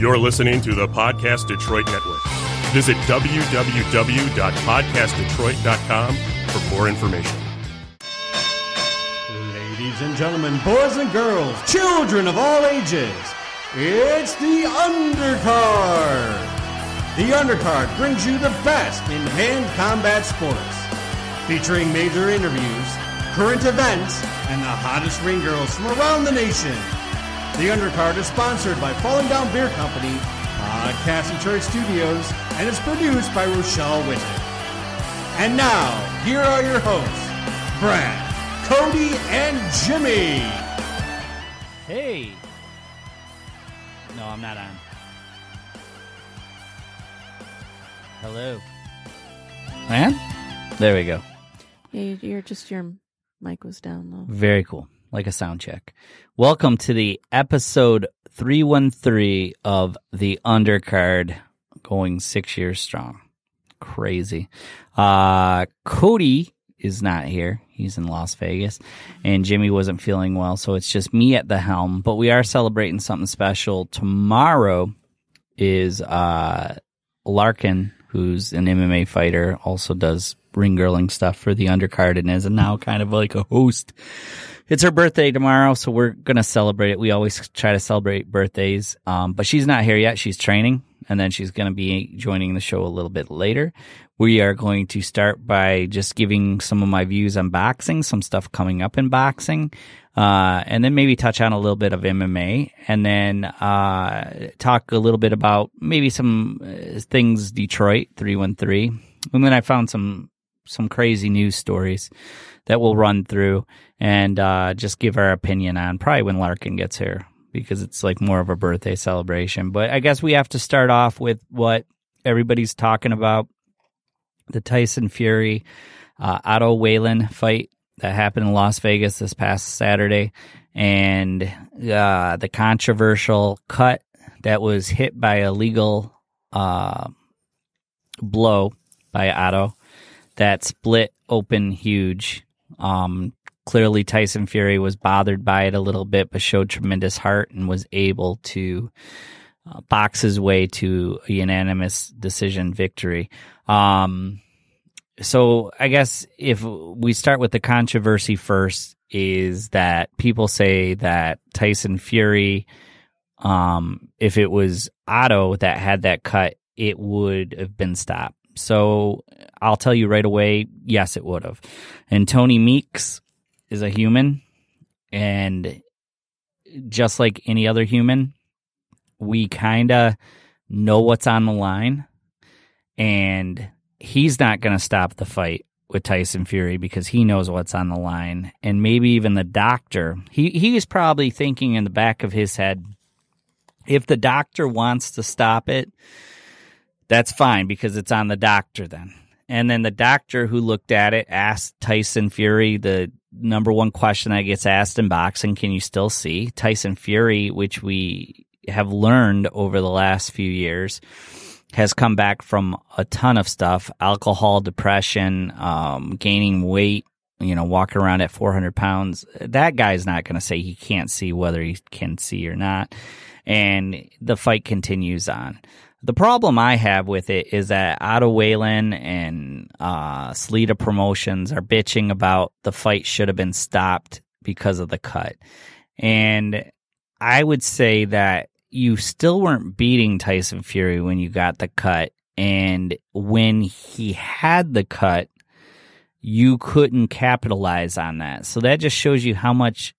You're listening to the Podcast Detroit Network. Visit www.podcastdetroit.com for more information. Ladies and gentlemen, boys and girls, children of all ages, it's the Undercard. The Undercard brings you the best in hand combat sports, featuring major interviews, current events, and the hottest ring girls from around the nation. The Undercard is sponsored by Falling Down Beer Company, Podcast Detroit Studios, and is produced by Rochelle Witten. And now, here are your hosts, Brad, Cody, and Jimmy. Hey. No, I'm not on. Hello. Man? There we go. Yeah, you're just your mic was down low. Very cool. Like a sound check. Welcome to the episode 313 of the undercard going six years strong. Crazy. Uh, Cody is not here. He's in Las Vegas and Jimmy wasn't feeling well. So it's just me at the helm, but we are celebrating something special. Tomorrow is, uh, Larkin, who's an MMA fighter, also does ring girling stuff for the undercard and is now kind of like a host. It's her birthday tomorrow, so we're gonna celebrate it. We always try to celebrate birthdays, um, but she's not here yet. She's training, and then she's gonna be joining the show a little bit later. We are going to start by just giving some of my views on boxing, some stuff coming up in boxing, uh, and then maybe touch on a little bit of MMA, and then uh, talk a little bit about maybe some uh, things Detroit three one three, and then I found some some crazy news stories that we'll run through and uh, just give our opinion on probably when Larkin gets here because it's like more of a birthday celebration. But I guess we have to start off with what everybody's talking about the Tyson Fury uh, Otto Wallin fight that happened in Las Vegas this past Saturday and uh, the controversial cut that was hit by a legal uh, blow by Otto that split open huge. Um, clearly, Tyson Fury was bothered by it a little bit, but showed tremendous heart and was able to uh, box his way to a unanimous decision victory. Um, so I guess if we start with the controversy first, is that people say that Tyson Fury, um, if it was Otto that had that cut, it would have been stopped. So I'll tell you right away, yes, it would have. And Tony Weeks is a human, and just like any other human, we kind of know what's on the line, and he's not going to stop the fight with Tyson Fury because he knows what's on the line, and maybe even the doctor. He he probably thinking in the back of his head, if the doctor wants to stop it, that's fine because it's on the doctor then. And then the doctor who looked at it asked Tyson Fury the number one question that gets asked in boxing: Can you still see Tyson Fury? Which we have learned over the last few years has come back from a ton of stuff alcohol, depression, um, gaining weight, you know, walking around at 400 pounds. That guy's not going to say he can't see whether he can see or not. And the fight continues on. The problem I have with it is that Otto Wallin and uh, Promotions are bitching about the fight should have been stopped because of the cut. And I would say that you still weren't beating Tyson Fury when you got the cut. And when he had the cut, you couldn't capitalize on that. So that just shows you how much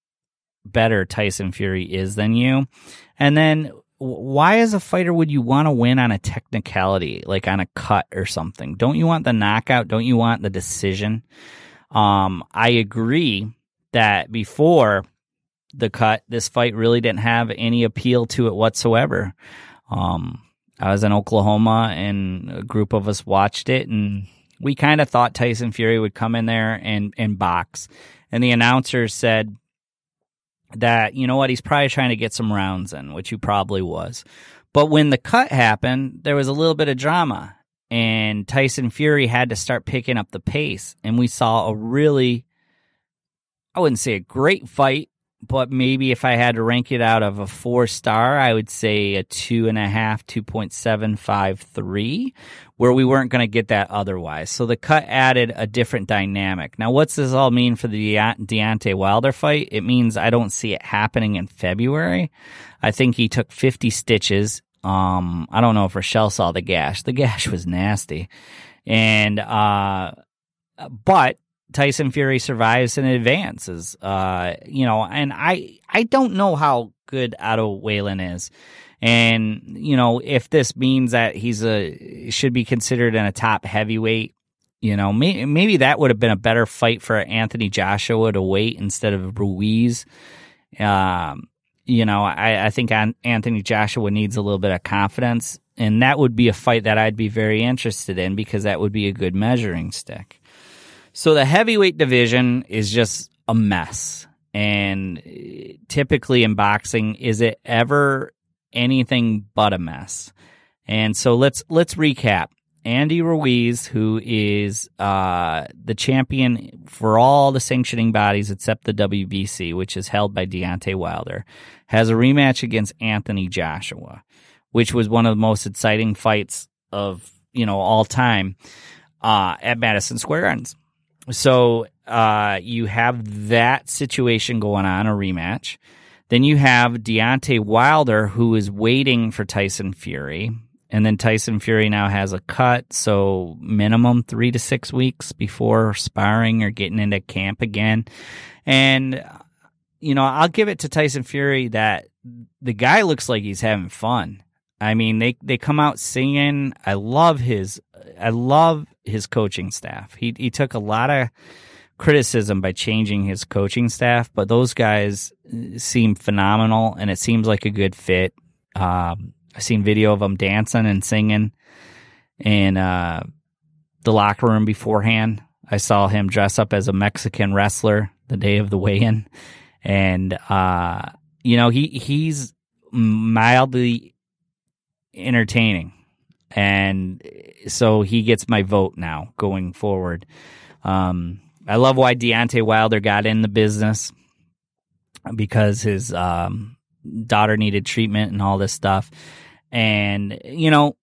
better Tyson Fury is than you. And then why as a fighter would you want to win on a technicality, like on a cut or something? Don't you want the knockout? Don't you want the decision? Um, I agree that before the cut, this fight really didn't have any appeal to it whatsoever. Um, I was in Oklahoma and a group of us watched it and we kind of thought Tyson Fury would come in there and, and box. And the announcer said that, you know what, he's probably trying to get some rounds in, which he probably was. But when the cut happened, there was a little bit of drama and Tyson Fury had to start picking up the pace. And we saw a really, I wouldn't say a great fight, but maybe if I had to rank it out of a four star, I would say a two and a half, 2.753, where we weren't going to get that otherwise. So the cut added a different dynamic. Now, what's this all mean for the De- Deontay Wilder fight? It means I don't see it happening in February. I think he took 50 stitches. Um, I don't know if Rochelle saw the gash. The gash was nasty. And, uh, but Tyson Fury survives and advances. Uh, you know, and I I don't know how good Otto Wallin is. And, you know, if this means that he's a should be considered in a top heavyweight, you know, may, maybe that would have been a better fight for Anthony Joshua to wait instead of Ruiz. Um, you know, I, I think Anthony Joshua needs a little bit of confidence, and that would be a fight that I'd be very interested in because that would be a good measuring stick. So the heavyweight division is just a mess. And typically in boxing, is it ever anything but a mess? And so let's let's recap. Andy Ruiz, who is uh, the champion for all the sanctioning bodies except the WBC, which is held by Deontay Wilder, has a rematch against Anthony Joshua, which was one of the most exciting fights of you know all time uh, at Madison Square Garden. So uh, you have that situation going on, a rematch. Then you have Deontay Wilder, who is waiting for Tyson Fury. And then Tyson Fury now has a cut, so minimum three to six weeks before sparring or getting into camp again. And, you know, I'll give it to Tyson Fury that the guy looks like he's having fun. I mean, they, they come out singing. I love his, I love his coaching staff. He he took a lot of criticism by changing his coaching staff, but those guys seem phenomenal, and it seems like a good fit. Um, I've seen video of them dancing and singing in uh, the locker room beforehand. I saw him dress up as a Mexican wrestler the day of the weigh-in, and uh, you know he he's mildly entertaining and so he gets my vote now going forward. Um, I love why Deontay Wilder got in the business because his um, daughter needed treatment and all this stuff. And, you know,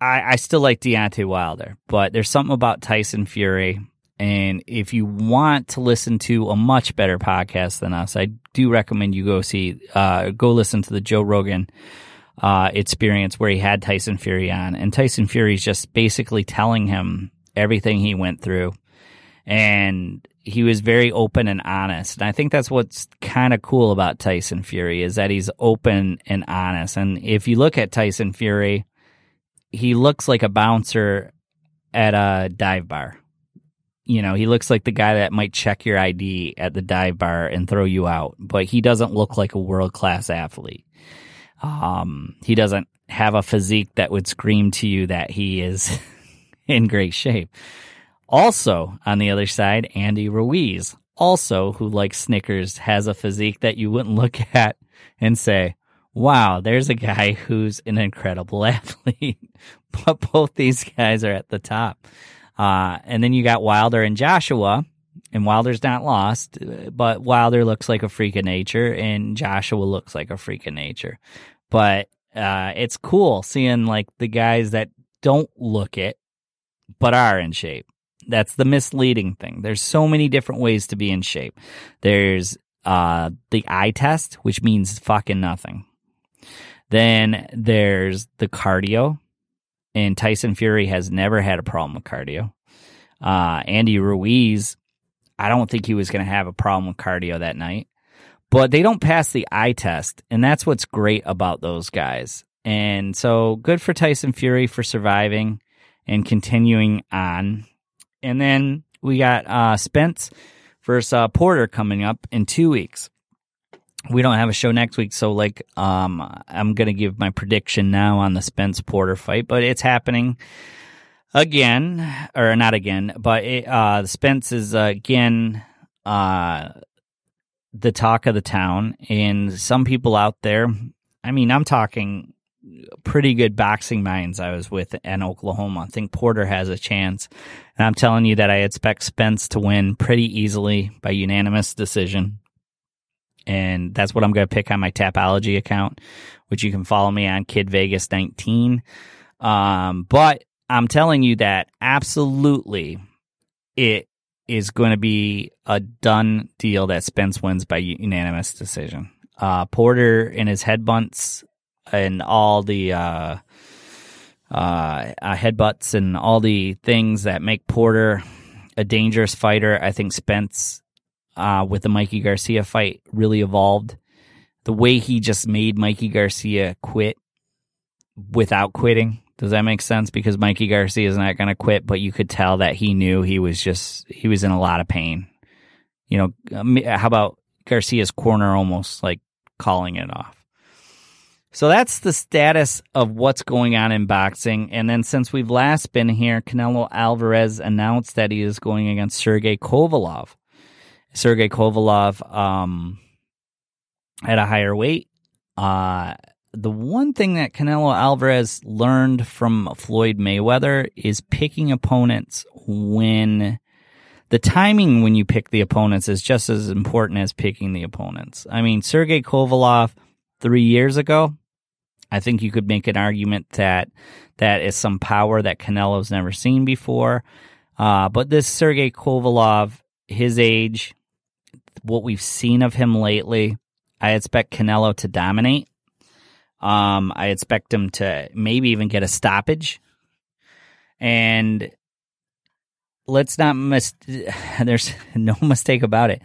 I, I still like Deontay Wilder, but there's something about Tyson Fury. And if you want to listen to a much better podcast than us, I do recommend you go see, uh, go listen to the Joe Rogan uh, experience where he had Tyson Fury on, and Tyson Fury's just basically telling him everything he went through, and he was very open and honest. And I think that's what's kind of cool about Tyson Fury is that he's open and honest. And if you look at Tyson Fury, he looks like a bouncer at a dive bar. You know, he looks like the guy that might check your ID at the dive bar and throw you out, but he doesn't look like a world class athlete. Um, he doesn't have a physique that would scream to you that he is in great shape. Also, on the other side, Andy Ruiz, also who likes Snickers, has a physique that you wouldn't look at and say, wow, there's a guy who's an incredible athlete. but both these guys are at the top. Uh, and then you got Wilder and Joshua, and Wilder's not lost, but Wilder looks like a freak of nature, and Joshua looks like a freak of nature but uh, it's cool seeing like the guys that don't look it but are in shape. That's the misleading thing. There's so many different ways to be in shape. There's uh, the eye test, which means fucking nothing. Then there's the cardio, and Tyson Fury has never had a problem with cardio. Uh, Andy Ruiz, I don't think he was going to have a problem with cardio that night but they don't pass the eye test. And that's what's great about those guys. And so good for Tyson Fury for surviving and continuing on. And then we got uh, Spence versus uh, Porter coming up in two weeks. We don't have a show next week, so like um, I'm gonna give my prediction now on the Spence Porter fight, but it's happening again, or not again, but it, uh, Spence is uh, again uh, the talk of the town, and some people out there. I mean, I'm talking pretty good boxing minds I was with in Oklahoma. I think Porter has a chance. And I'm telling you that I expect Spence to win pretty easily by unanimous decision. and that's what I'm going to pick on my Tapology account, which you can follow me on Kid Vegas 19. Um, but I'm telling you that absolutely it is going to be a done deal that Spence wins by unanimous decision. Uh, Porter and his head bunts and all the uh, uh, uh, headbutts and all the things that make Porter a dangerous fighter. I think Spence, uh, with the Mikey Garcia fight, really evolved. The way he just made Mikey Garcia quit without quitting. Does that make sense? Because Mikey Garcia is not going to quit, but you could tell that he knew he was just, he was in a lot of pain. You know, um, how about Garcia's corner almost like calling it off? So that's the status of what's going on in boxing. And then since we've last been here, Canelo Alvarez announced that he is going against Sergey Kovalev. Sergey Kovalev um, at a higher weight. Uh, the one thing that Canelo Alvarez learned from Floyd Mayweather is picking opponents when the timing when you pick the opponents is just as important as picking the opponents. I mean, Sergey Kovalev three years ago I think you could make an argument that that is some power that Canelo's never seen before. Uh, but this Sergey Kovalev, his age, what we've seen of him lately, I expect Canelo to dominate. Um, I expect him to maybe even get a stoppage. And let's not miss, there's no mistake about it.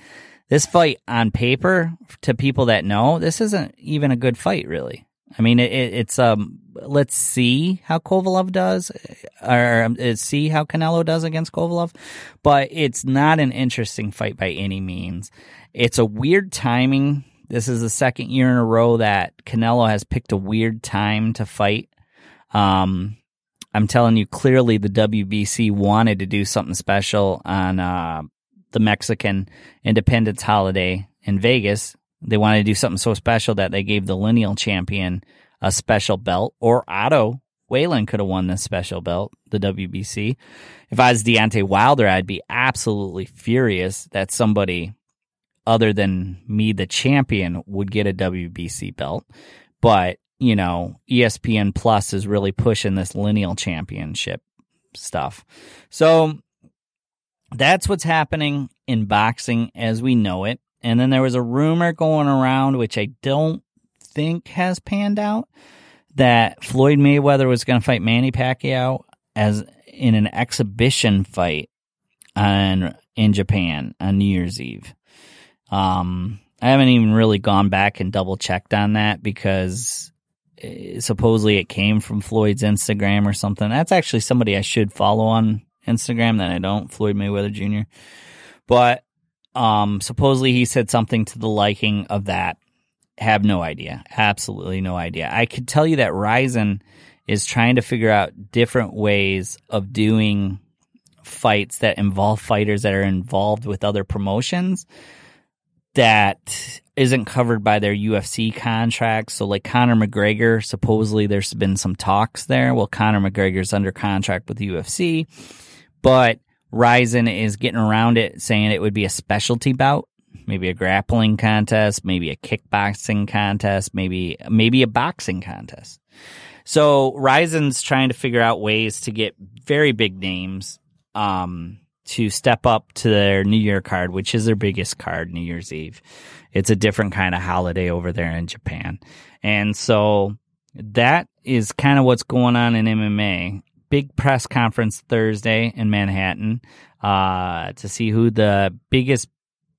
This fight on paper, to people that know, this isn't even a good fight, really. I mean, it, it's um. Let's see how Kovalev does, or um, see how Canelo does against Kovalev. But it's not an interesting fight by any means. It's a weird timing. This is the second year in a row that Canelo has picked a weird time to fight. Um, I'm telling you, clearly the WBC wanted to do something special on uh, the Mexican Independence holiday in Vegas they wanted to do something so special that they gave the lineal champion a special belt, or Otto Wallin could have won this special belt, the WBC. If I was Deontay Wilder, I'd be absolutely furious that somebody other than me, the champion, would get a WBC belt. But, you know, ESPN Plus is really pushing this lineal championship stuff. So that's what's happening in boxing as we know it. And then there was a rumor going around, which I don't think has panned out, that Floyd Mayweather was going to fight Manny Pacquiao as in an exhibition fight on in Japan on New Year's Eve. Um, I haven't even really gone back and double checked on that because eh, supposedly it came from Floyd's Instagram or something. That's actually somebody I should follow on Instagram that I don't, Floyd Mayweather Jr. But um, supposedly he said something to the liking of that. Have no idea. Absolutely no idea. I could tell you that Rizin is trying to figure out different ways of doing fights that involve fighters that are involved with other promotions that isn't covered by their UFC contracts. So, like Conor McGregor, supposedly there's been some talks there. Well, Conor McGregor's under contract with UFC, but Rizin is getting around it, saying it would be a specialty bout, maybe a grappling contest, maybe a kickboxing contest, maybe maybe a boxing contest. So Rizin's trying to figure out ways to get very big names um, to step up to their New Year card, which is their biggest card, New Year's Eve. It's a different kind of holiday over there in Japan. And so that is kind of what's going on in MMA big press conference Thursday in Manhattan uh, to see who the biggest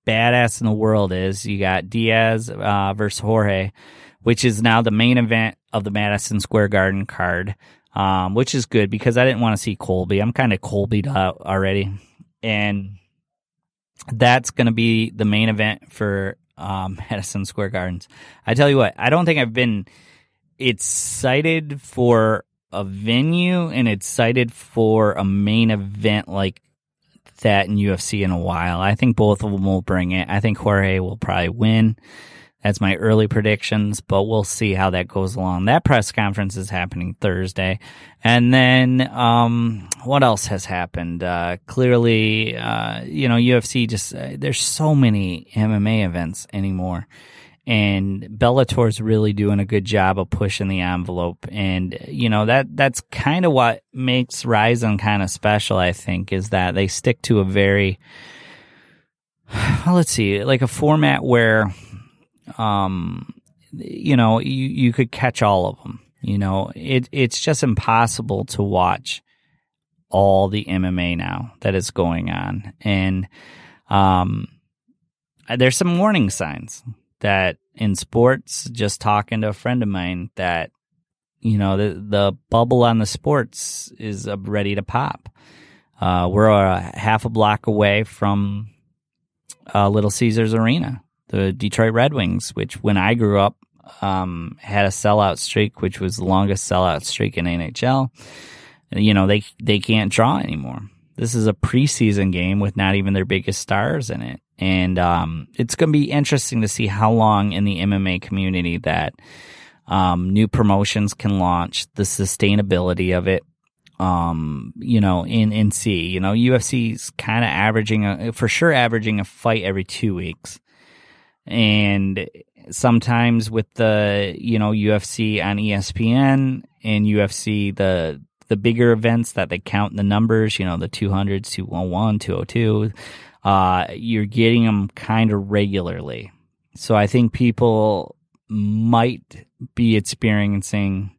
badass in the world is. You got Diaz uh, versus Jorge, which is now the main event of the Madison Square Garden card, um, which is good because I didn't want to see Colby. I'm kind of Colby'd out already. And that's going to be the main event for um, Madison Square Gardens. I tell you what, I don't think I've been excited for a venue and it's cited for a main event like that in UFC in a while. I think both of them will bring it. I think Jorge will probably win. That's my early predictions, but we'll see how that goes along. That press conference is happening Thursday. And then, um, what else has happened? Uh, clearly, uh, you know, UFC just, uh, there's so many MMA events anymore. And Bellator's really doing a good job of pushing the envelope. And, you know, that, that's kind of what makes Rizin kind of special, I think, is that they stick to a very, well, let's see, like a format where, um, you know, you, you could catch all of them. You know, it, it's just impossible to watch all the MMA now that is going on. And, um, there's some warning signs that in sports, just talking to a friend of mine that, you know, the, the bubble on the sports is ready to pop. Uh, we're a half a block away from uh, Little Caesars Arena, the Detroit Red Wings, which when I grew up um, had a sellout streak, which was the longest sellout streak in NHL. You know they they can't draw anymore. This is a preseason game with not even their biggest stars in it, and um, it's going to be interesting to see how long in the MMA community that um, new promotions can launch, the sustainability of it, um, you know, in, in C, you know, UFC's kind of averaging a, for sure averaging a fight every two weeks. And sometimes with the, you know, UFC on ESPN and UFC, the, the bigger events that they count the numbers, you know, the 200s, 201, 202, uh, you're getting them kind of regularly. So I think people might be experiencing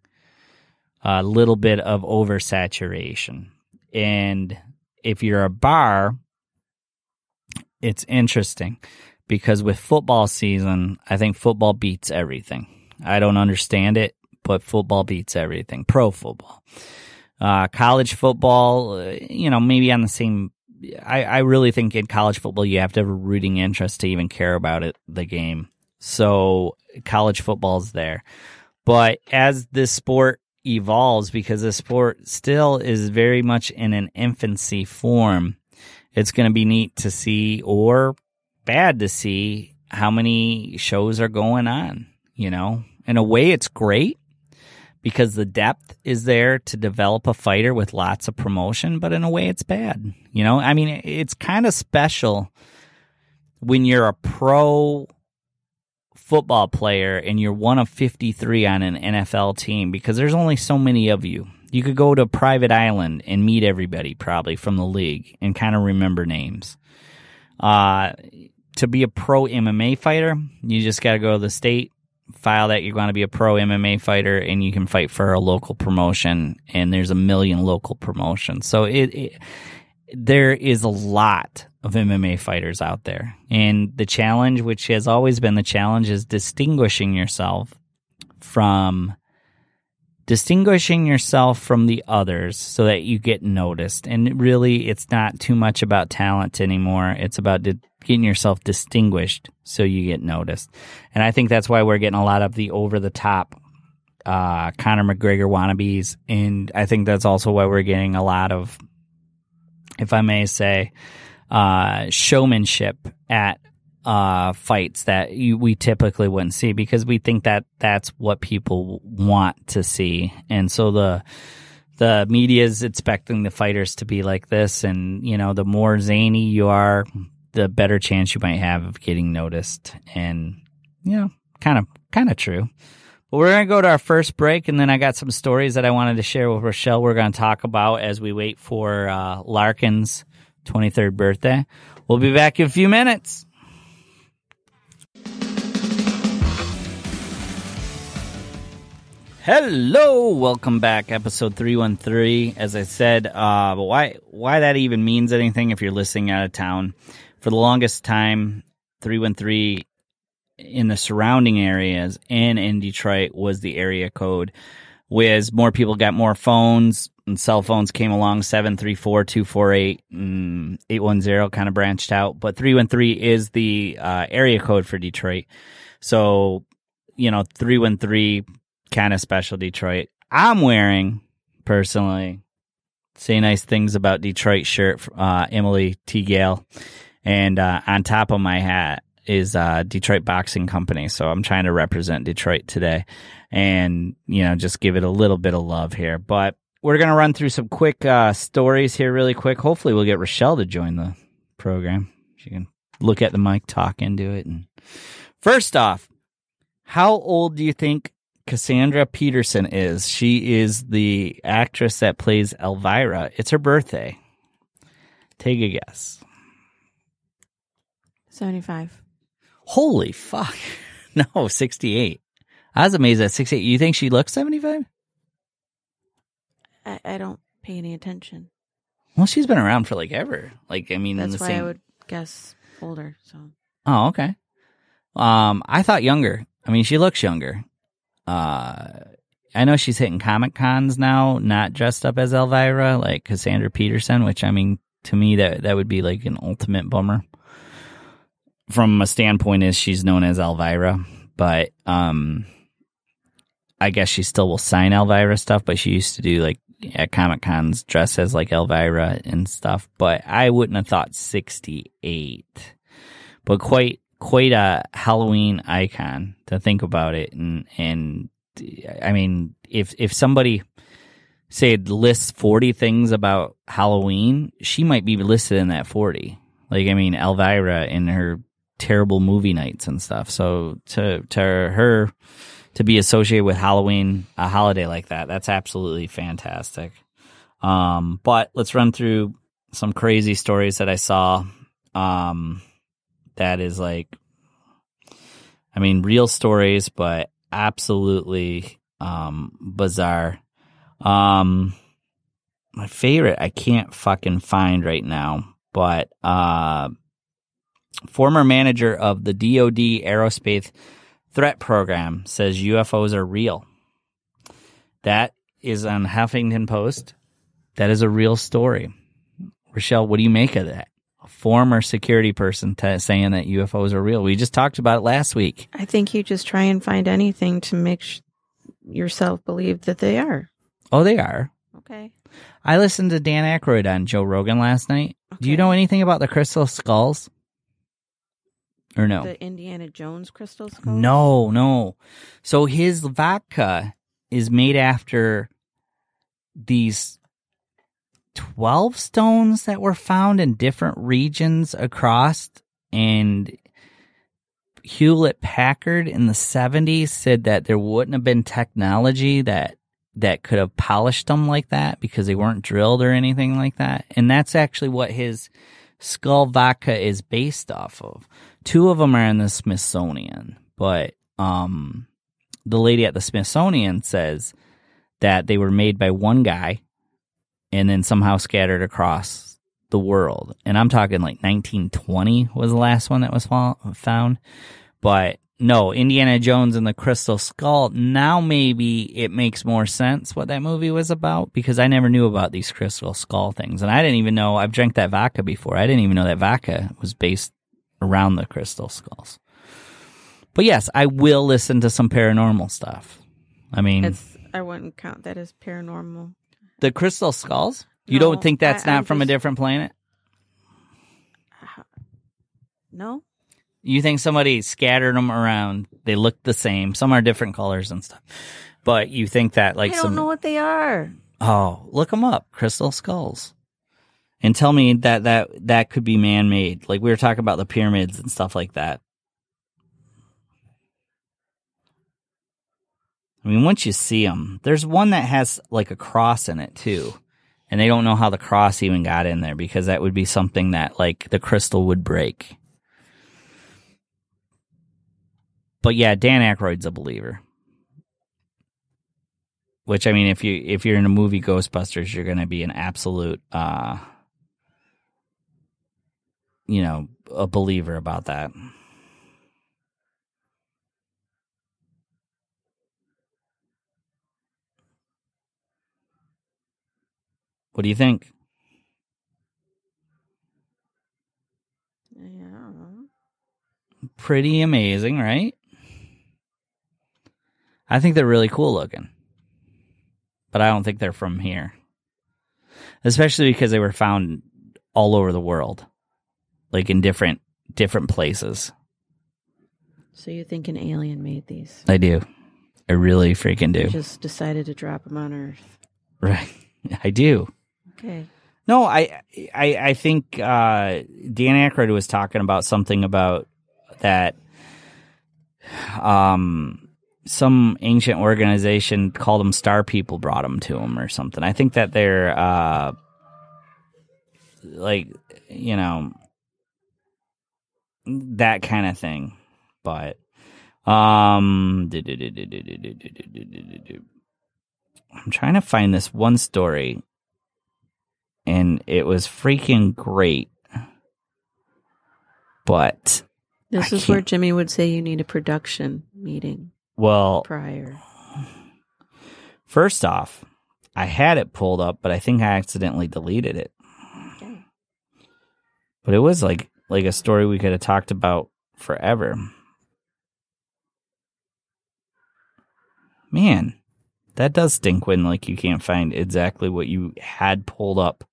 a little bit of oversaturation. And if you're a bar, it's interesting because with football season, I think football beats everything. I don't understand it, but football beats everything. Pro football. Uh, college football, uh, you know, maybe on the same. I, I really think in college football, you have to have a rooting interest to even care about it, the game. So college football's there. But as this sport evolves because the sport still is very much in an infancy form. It's going to be neat to see or bad to see how many shows are going on. You know, in a way, it's great because the depth is there to develop a fighter with lots of promotion, but in a way, it's bad. You know, I mean, it's kind of special when you're a pro football player and you're one of 53 on an NFL team because there's only so many of you. You could go to a private island and meet everybody probably from the league and kind of remember names. Uh, to be a pro MMA fighter, you just got to go to the state, file that you're going to be a pro MMA fighter, and you can fight for a local promotion. And there's a million local promotions. So it, it there is a lot of MMA fighters out there. And the challenge, which has always been the challenge, is distinguishing yourself from distinguishing yourself from the others so that you get noticed. And really, it's not too much about talent anymore. It's about di- getting yourself distinguished so you get noticed. And I think that's why we're getting a lot of the over the top uh, Conor McGregor wannabes. And I think that's also why we're getting a lot of, if I may say, uh, showmanship at uh, fights that you, we typically wouldn't see because we think that that's what people want to see, and so the the media is expecting the fighters to be like this, and you know the more zany you are, the better chance you might have of getting noticed, and you know, kind of kind of true. But we're going to go to our first break, and then I got some stories that I wanted to share with Rochelle. We're going to talk about as we wait for uh, Larkin's 23rd birthday. We'll be back in a few minutes. Hello, welcome back, episode three one three. As I said, uh, why why that even means anything if you're listening out of town? For the longest time, three one three in the surrounding areas and in Detroit was the area code. Whereas more people got more phones, and cell phones came along 734 248 810 kind of branched out. But 313 is the uh, area code for detroit. So you know 313 kind of special detroit. I'm wearing personally say nice things about detroit shirt uh, emily t. Gale and uh, on top of my hat is uh, Detroit Boxing Company. So I'm trying to represent Detroit today, and you know just give it a little bit of love here. But we're gonna run through some quick uh, stories here, really quick. Hopefully, we'll get Rochelle to join the program. She can look at the mic, talk into it, and first off, how old do you think Cassandra Peterson is? She is the actress that plays Elvira. It's her birthday. Take a guess. 75. Holy fuck. No, 68. I was amazed at 68. You think she looks 75? I, I don't pay any attention. Well, she's been around for like ever. Like, I mean, in That's the why same. I would guess older. So Oh, okay. Um, I thought younger. I mean, she looks younger. Uh, I know she's hitting comic cons now, not dressed up as Elvira, like Cassandra Peterson. Which I mean, to me, that that would be like an ultimate bummer. From a standpoint, is she's known as Elvira, but um, I guess she still will sign Elvira stuff. But she used to do like at comic cons dress as like Elvira and stuff. But I wouldn't have thought sixty eight but quite quite a Halloween icon to think about it. And and I mean, if if somebody say lists forty things about Halloween, she might be listed in that forty. Like I mean, Elvira in her terrible movie nights and stuff. So to to her to be associated with Halloween, a holiday like that, that's absolutely fantastic. Um, but let's run through some crazy stories that I saw. Um, that is like I mean real stories but absolutely um bizarre. Um my favorite I can't fucking find right now, but uh former manager of the DoD aerospace threat program says UFOs are real. That is on Huffington Post. That is a real story. Rochelle, what do you make of that? A former security person t- saying that UFOs are real. We just talked about it last week. I think you just try and find anything to make sh- yourself believe that they are. Oh, they are. Okay. I listened to Dan Aykroyd on Joe Rogan last night. Do you know anything about the crystal skulls? Or no? The Indiana Jones crystal skull? No, no. So his vodka is made after these 12 stones that were found in different regions across and Hewlett Packard in the 70s said that there wouldn't have been technology that that could have polished them like that because they weren't drilled or anything like that. And that's actually what his skull vodka is based off of. Two of them are in the Smithsonian, but um the lady at the Smithsonian says that they were made by one guy and then somehow scattered across the world. And I'm talking like 1920 was the last one that was found. But no, Indiana Jones and the Crystal Skull. Now maybe it makes more sense what that movie was about because I never knew about these Crystal Skull things. And I didn't even know I've drank that vodka before. I didn't even know that vodka was based around the Crystal Skulls. But yes, I will listen to some paranormal stuff. I mean, It's I wouldn't count that as paranormal. the Crystal Skulls? You No, don't think that's I- not I'm from a different planet? No? You think somebody scattered them around? They look the same. Some are different colors and stuff. But you think that like I don't some know what they are. Oh, look them up. Crystal skulls. And tell me that that that could be man-made. Like we were talking about the pyramids and stuff like that. I mean, once you see them, there's one that has like a cross in it too. And they don't know how the cross even got in there because that would be something that like the crystal would break. But yeah, Dan Aykroyd's a believer. Which I mean, if you if you're in a movie Ghostbusters, you're going to be an absolute, uh, you know, a believer about that. What do you think? Yeah, I don't know. Pretty amazing, right? I think they're really cool looking, but I don't think they're from here. Especially because they were found all over the world, like in different different places. So you think an alien made these? I do. I really freaking do. Just decided to drop them on Earth. Right. I do. Okay. No, I, I, I think uh, Dan Aykroyd was talking about something about that. Um, some ancient organization called them Star People brought them to him or something. I think that they're uh, like you know that kind of thing, but um. I'm trying to find this one story, and it was freaking great. But This I is where can't- Jimmy would say you need a production meeting well, prior. first off, I had it pulled up, but I think I accidentally deleted it. Okay. But it was like like a story we could have talked about forever. Man, that does stink when like you can't find exactly what you had pulled up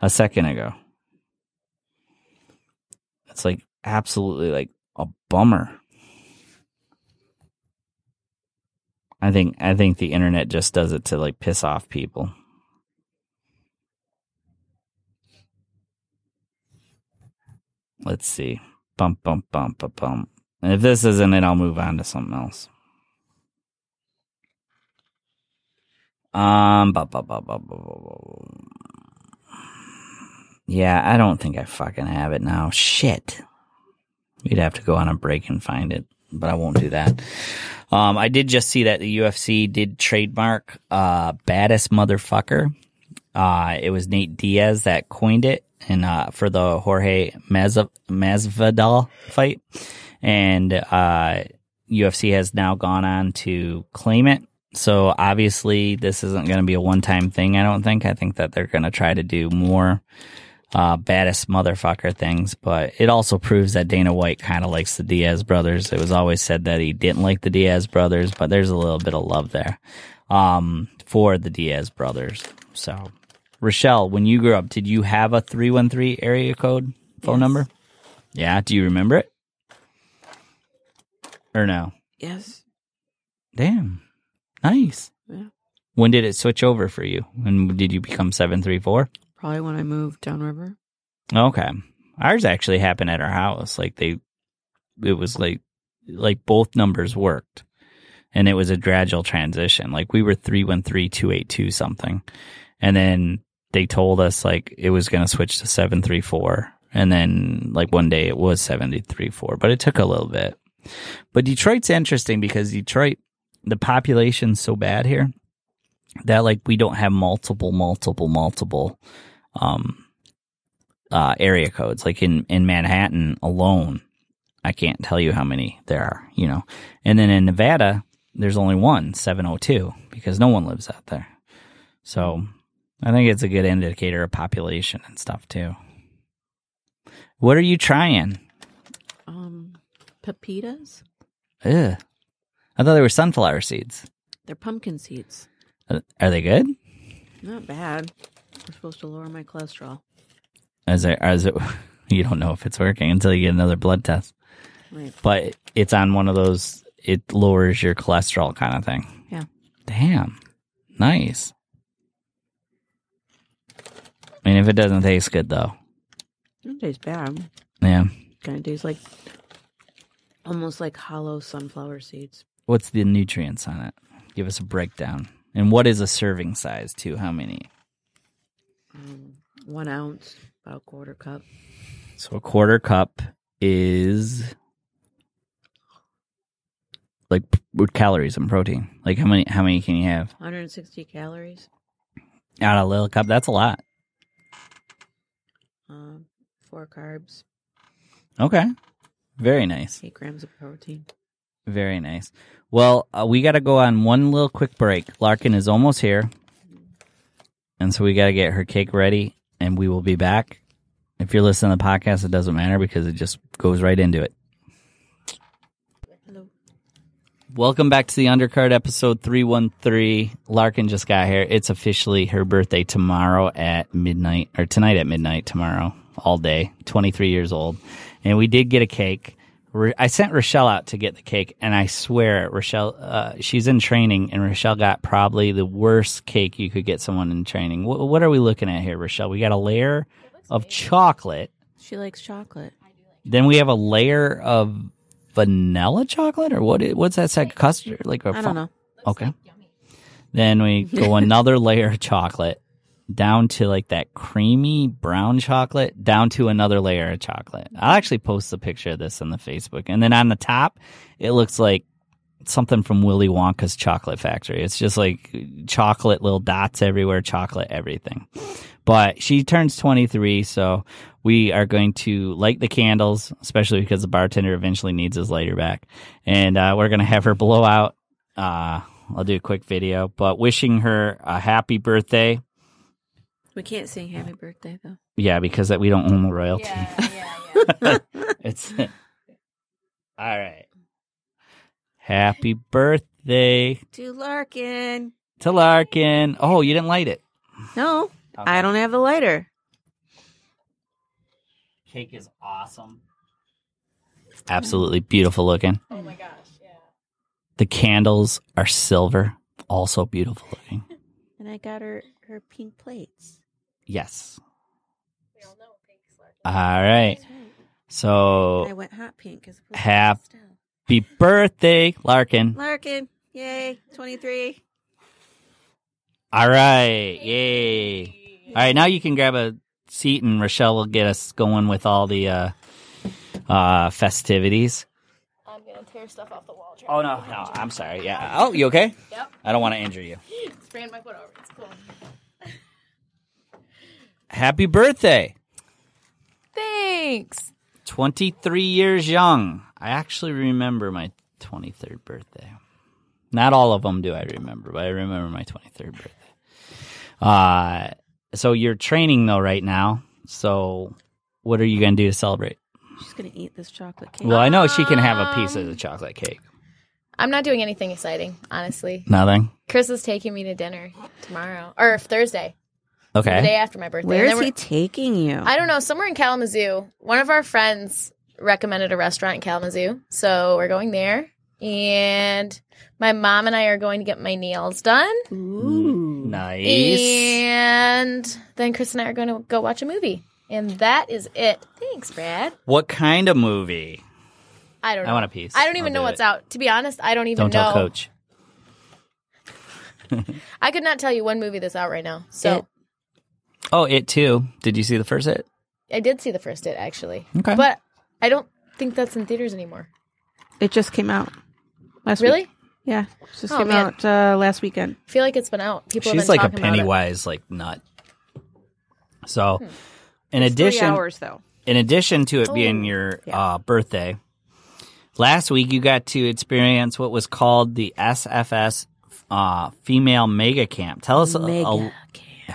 a second ago. It's like absolutely like a bummer. I think I think the internet just does it to like piss off people. Let's see. Bump bump bump bump bump. And if this isn't it, I'll move on to something else. Um, bu- bu- bu- yeah, I don't think I fucking have it now. Shit. We'd have to go on a break and find it, but I won't do that. Um, I did just see that the UFC did trademark uh, "baddest motherfucker." Uh, it was Nate Diaz that coined it, and uh, for the Jorge Masvidal fight, and uh, UFC has now gone on to claim it. So obviously, this isn't going to be a one-time thing. I don't think. I think that they're going to try to do more uh, baddest motherfucker things, but it also proves that Dana White kind of likes the Diaz brothers. It was always said that he didn't like the Diaz brothers, but there's a little bit of love there um, for the Diaz brothers. So, Rochelle, when you grew up, did you have a 313 area code phone Yes. number? Yeah. Do you remember it? Or no? Yes. Damn. Nice. Yeah. When did it switch over for you? When did you become 734? Probably when I moved downriver. Okay. Ours actually happened at our house. Like they it was like like both numbers worked. And it was a gradual transition. Like we were 313282 something. And then they told us like it was going to switch to 734 and then like one day it was 734, but it took a little bit. But Detroit's interesting because Detroit the population's so bad here that like we don't have multiple multiple multiple um uh, area codes. Like in, in Manhattan alone, I can't tell you how many there are, you know. And then in Nevada, there's only one, 702, because no one lives out there. So I think it's a good indicator of population and stuff too. What are you trying? Um, pepitas? Ugh. I thought they were sunflower seeds. They're pumpkin seeds. Are they good? Not bad. Supposed to lower my cholesterol. Is as it, you don't know if it's working until you get another blood test. Right. But it's on one of those, it lowers your cholesterol kind of thing. Yeah. Damn. Nice. I mean, if it doesn't taste good, though. It tastes bad. Yeah. Kind of tastes like almost like hollow sunflower seeds. What's the nutrients on it? Give us a breakdown. And what is a serving size, too? How many? Um, one ounce, about a quarter cup. So a quarter cup is like with calories and protein. Like how many? How many can you have 160 calories. out of a little cup? That's a lot. Um, four carbs, Okay. Very nice. eight grams of protein. Very nice. Well, uh, we got to go on one little quick break. Larkin is almost here. And so we got to get her cake ready, and we will be back. If you're listening to the podcast, it doesn't matter because it just goes right into it. Hello. Welcome back to the undercard episode 313. Larkin just got here. It's officially her birthday tomorrow at midnight, or tonight at midnight, tomorrow, all day, 23 years old. And we did get a cake. Ro- I sent Rochelle out to get the cake, and I swear, Rochelle, uh, she's in training, and Rochelle got probably the worst cake you could get someone in training. Wh- what are we looking at here, Rochelle? We got a layer of chocolate, She likes chocolate. then we have a layer of vanilla chocolate, or what? What's that? Like custard? Like a I don't know. Okay. Then we go another layer of chocolate down to like that creamy brown chocolate down to another layer of chocolate. I'll actually post a picture of this on the Facebook. And then on the top, it looks like something from Willy Wonka's chocolate factory. It's just like chocolate little dots everywhere, chocolate everything. But she turns 23, so we are going to light the candles, especially because the bartender eventually needs his lighter back. And uh, we're going to have her blow out. Uh, I'll do a quick video, but wishing her a happy birthday. We can't sing happy birthday though. Yeah, because that we don't own the royalty. Yeah, yeah, yeah. it's all right. Happy birthday To Larkin. to Larkin. Oh, you didn't light it. No, I don't have the lighter. Cake is awesome. Absolutely beautiful looking. oh my gosh, yeah. The candles are silver, also beautiful looking. And I got her her pink plates. Yes. We all know pink's large. All right. So I went hot pink as opposed to pastel. happy birthday, Larkin. Larkin, yay, twenty three. All right. Yay. All right. Now you can grab a seat and Rochelle will get us going with all the uh, uh, festivities. I'm gonna tear stuff off the wall. Try Oh, no. No. I'm sorry. Yeah. Oh, you okay? Yep. I don't want to injure you. Spraying my foot over. It's cool. Happy birthday. Thanks. 23 years young. I actually remember my 23rd birthday. Not all of them do I remember, but I remember my 23rd birthday. Uh, so you're training though right now. So what are you going to do to celebrate? She's gonna eat this chocolate cake. Well, I know she can have a piece of the chocolate cake. I'm not doing anything exciting, honestly. Nothing. Chris is taking me to dinner tomorrow or Thursday, the day Okay. after my birthday. Where is And is then he taking you? I don't know, somewhere in Kalamazoo. One of our friends recommended a restaurant in Kalamazoo, so we're going there. And my mom and I are going to get my nails done. Ooh. Mm, nice. And then Chris and I are going to go watch a movie. And that is it. Thanks, Brad. What kind of movie? I don't know. I want a piece. I don't even I'll know do what's it. out. To be honest, I don't even Don't know. tell coach. I could not tell you one movie that's out right now. So It. Oh, it too. Did you see the first it? I did see the first it actually. Okay. But I don't think that's in theaters anymore. It just came out last Really? week. Yeah, it just Oh, came man. out uh, last weekend. I feel like it's been out. People have She's been like a talking about. Pennywise like nut. So, Hmm. in It's addition, three hours though. in addition to it being Oh, your yeah. uh, birthday, last week you got to experience what was called the SFS uh, Female Mega Camp. Tell us, a- Mega a, I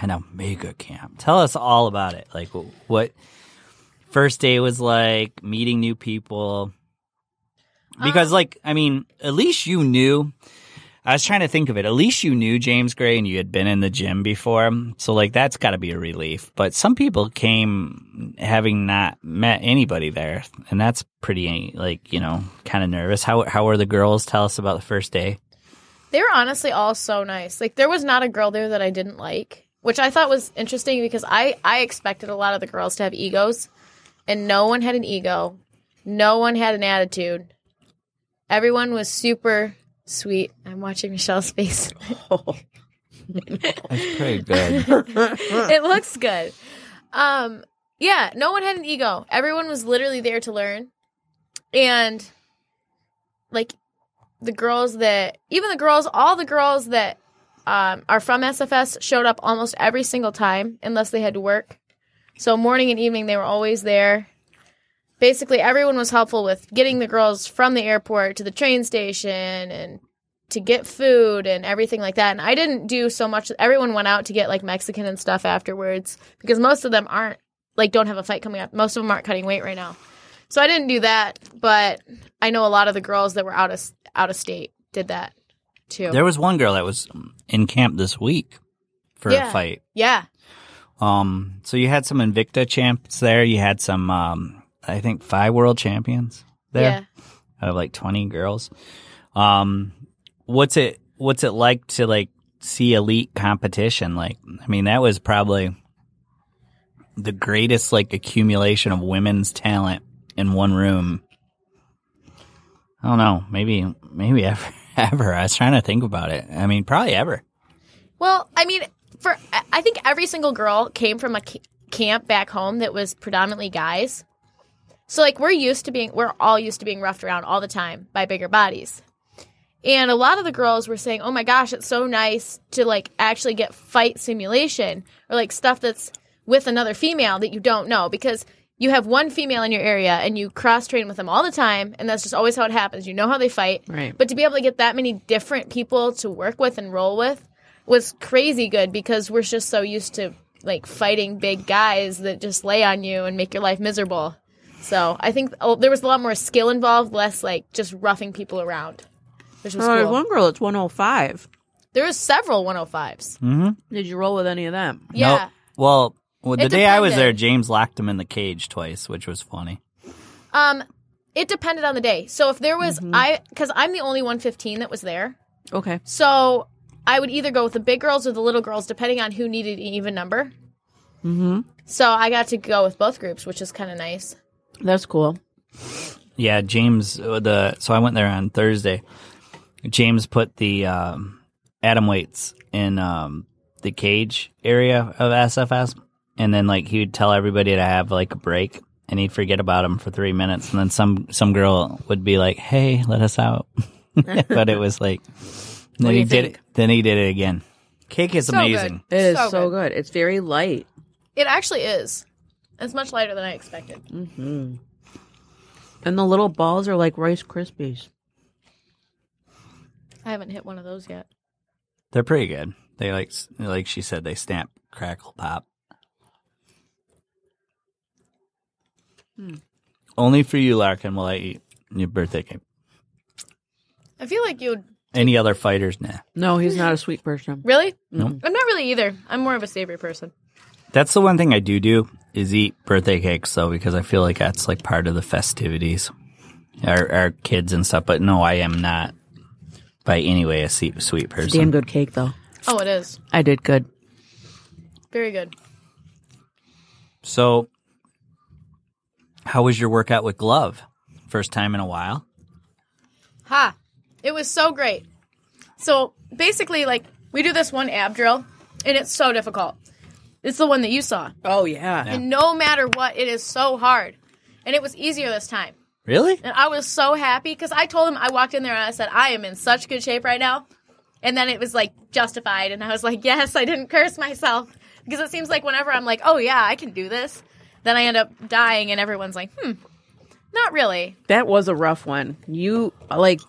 know Mega Camp. Tell us all about it. Like what first day was like, meeting new people. Because, Um, like, I mean, at least you knew. I was trying to think of it. At least you knew James Gray and you had been in the gym before. So, like, that's got to be a relief. But some people came having not met anybody there. And that's pretty, like, you know, kind of nervous. How, how were the girls? Tell us about the first day. They were honestly all so nice. Like there was not a girl there that I didn't like, which I thought was interesting because I I expected a lot of the girls to have egos, and no one had an ego. No one had an attitude. Everyone was super sweet. I'm watching Michelle's face. That's pretty good. it looks good. Um, yeah, no one had an ego. Everyone was literally there to learn, and like the girls that, even the girls, all the girls that um, are from SFS showed up almost every single time, unless they had to work. So morning and evening, they were always there. Basically, everyone was helpful with getting the girls from the airport to the train station and to get food and everything like that. And I didn't do so much. Everyone went out to get like Mexican and stuff afterwards because most of them aren't like don't have a fight coming up. Most of them aren't cutting weight right now. So I didn't do that, but I know a lot of the girls that were out of out of state did that too. There was one girl that was in camp this week for Yeah. a fight. yeah. Um, so you had some Invicta champs there. You had some, um, I think, five world champions. there Yeah. out of like 20 girls. Um, what's it, what's it like to like see elite competition? Like, I mean, that was probably the greatest like accumulation of women's talent in one room. I don't know. Maybe, maybe ever, ever. I was trying to think about it. I mean, probably ever. Well, I mean, for I- think every single girl came from a camp back home that was predominantly guys. So like we're used to being we're all used to being roughed around all the time by bigger bodies. And a lot of the girls were saying, "Oh my gosh, it's so nice to like actually get fight simulation or like stuff that's with another female that you don't know because you have one female in your area and you cross train with them all the time and that's just always how it happens. You know how they fight. Right. But to be able to get that many different people to work with and roll with was crazy good because we're just so used to like fighting big guys that just lay on you and make your life miserable. So I think oh, there was a lot more skill involved, less like just roughing people around, which was Oh, cool. one girl, it's 105. There was several 105s. Mm-hmm. Did you roll with any of them? Yeah. Nope. Well, well, the It day I was there. James locked him in the cage twice, which was funny. Um, it depended on the day. So if there was I, because I'm the only 115 that was there, Okay. so I would either go with the big girls or the little girls, depending on who needed an even number. Mm-hmm. So I got to go with both groups, which is kind of nice. That's cool. Yeah, James. uh, The so I went there on Thursday. James put the um, atom weights in um, the cage area of SFS, and then like he would tell everybody to have like a break, and he'd forget about them for three minutes, and then some some girl would be like, "Hey, let us out," but it was like then he you did think? it. Then he did it again. Cake is So amazing. good. It is So so, good. good. It's very light. It actually is. It's much lighter than I expected. mm-hmm. And the little balls are like Rice Krispies. I haven't hit one of those yet. They're pretty good. They like like she said they stamp crackle pop. Only for you, Larkin, will I eat your birthday cake. I feel like you would. Any other fighters? Nah. No, he's not a sweet person. Really? Nope. I'm not really either. I'm more of a savory person. That's the one thing I do do is eat birthday cakes though because I feel like that's like part of the festivities, our our kids and stuff. But no, I am not by any way a sweet, sweet person. Damn good cake though. Oh, it is. I did good. Very good. So, how was your workout with glove? First time in a while. Ha! It was so great. So basically, like, we do this one ab drill, and it's so difficult. It's the one that you saw. Oh yeah. And no matter what, it is so hard. And it was easier this time. Really? And I was so happy because I told him, I walked in there and I said, I am in such good shape right now. And then it was like justified. And I was like, yes, I didn't curse myself. Because it seems like whenever I'm like, oh yeah, I can do this, then I end up dying and everyone's like, hmm, not really. That was a rough one. You like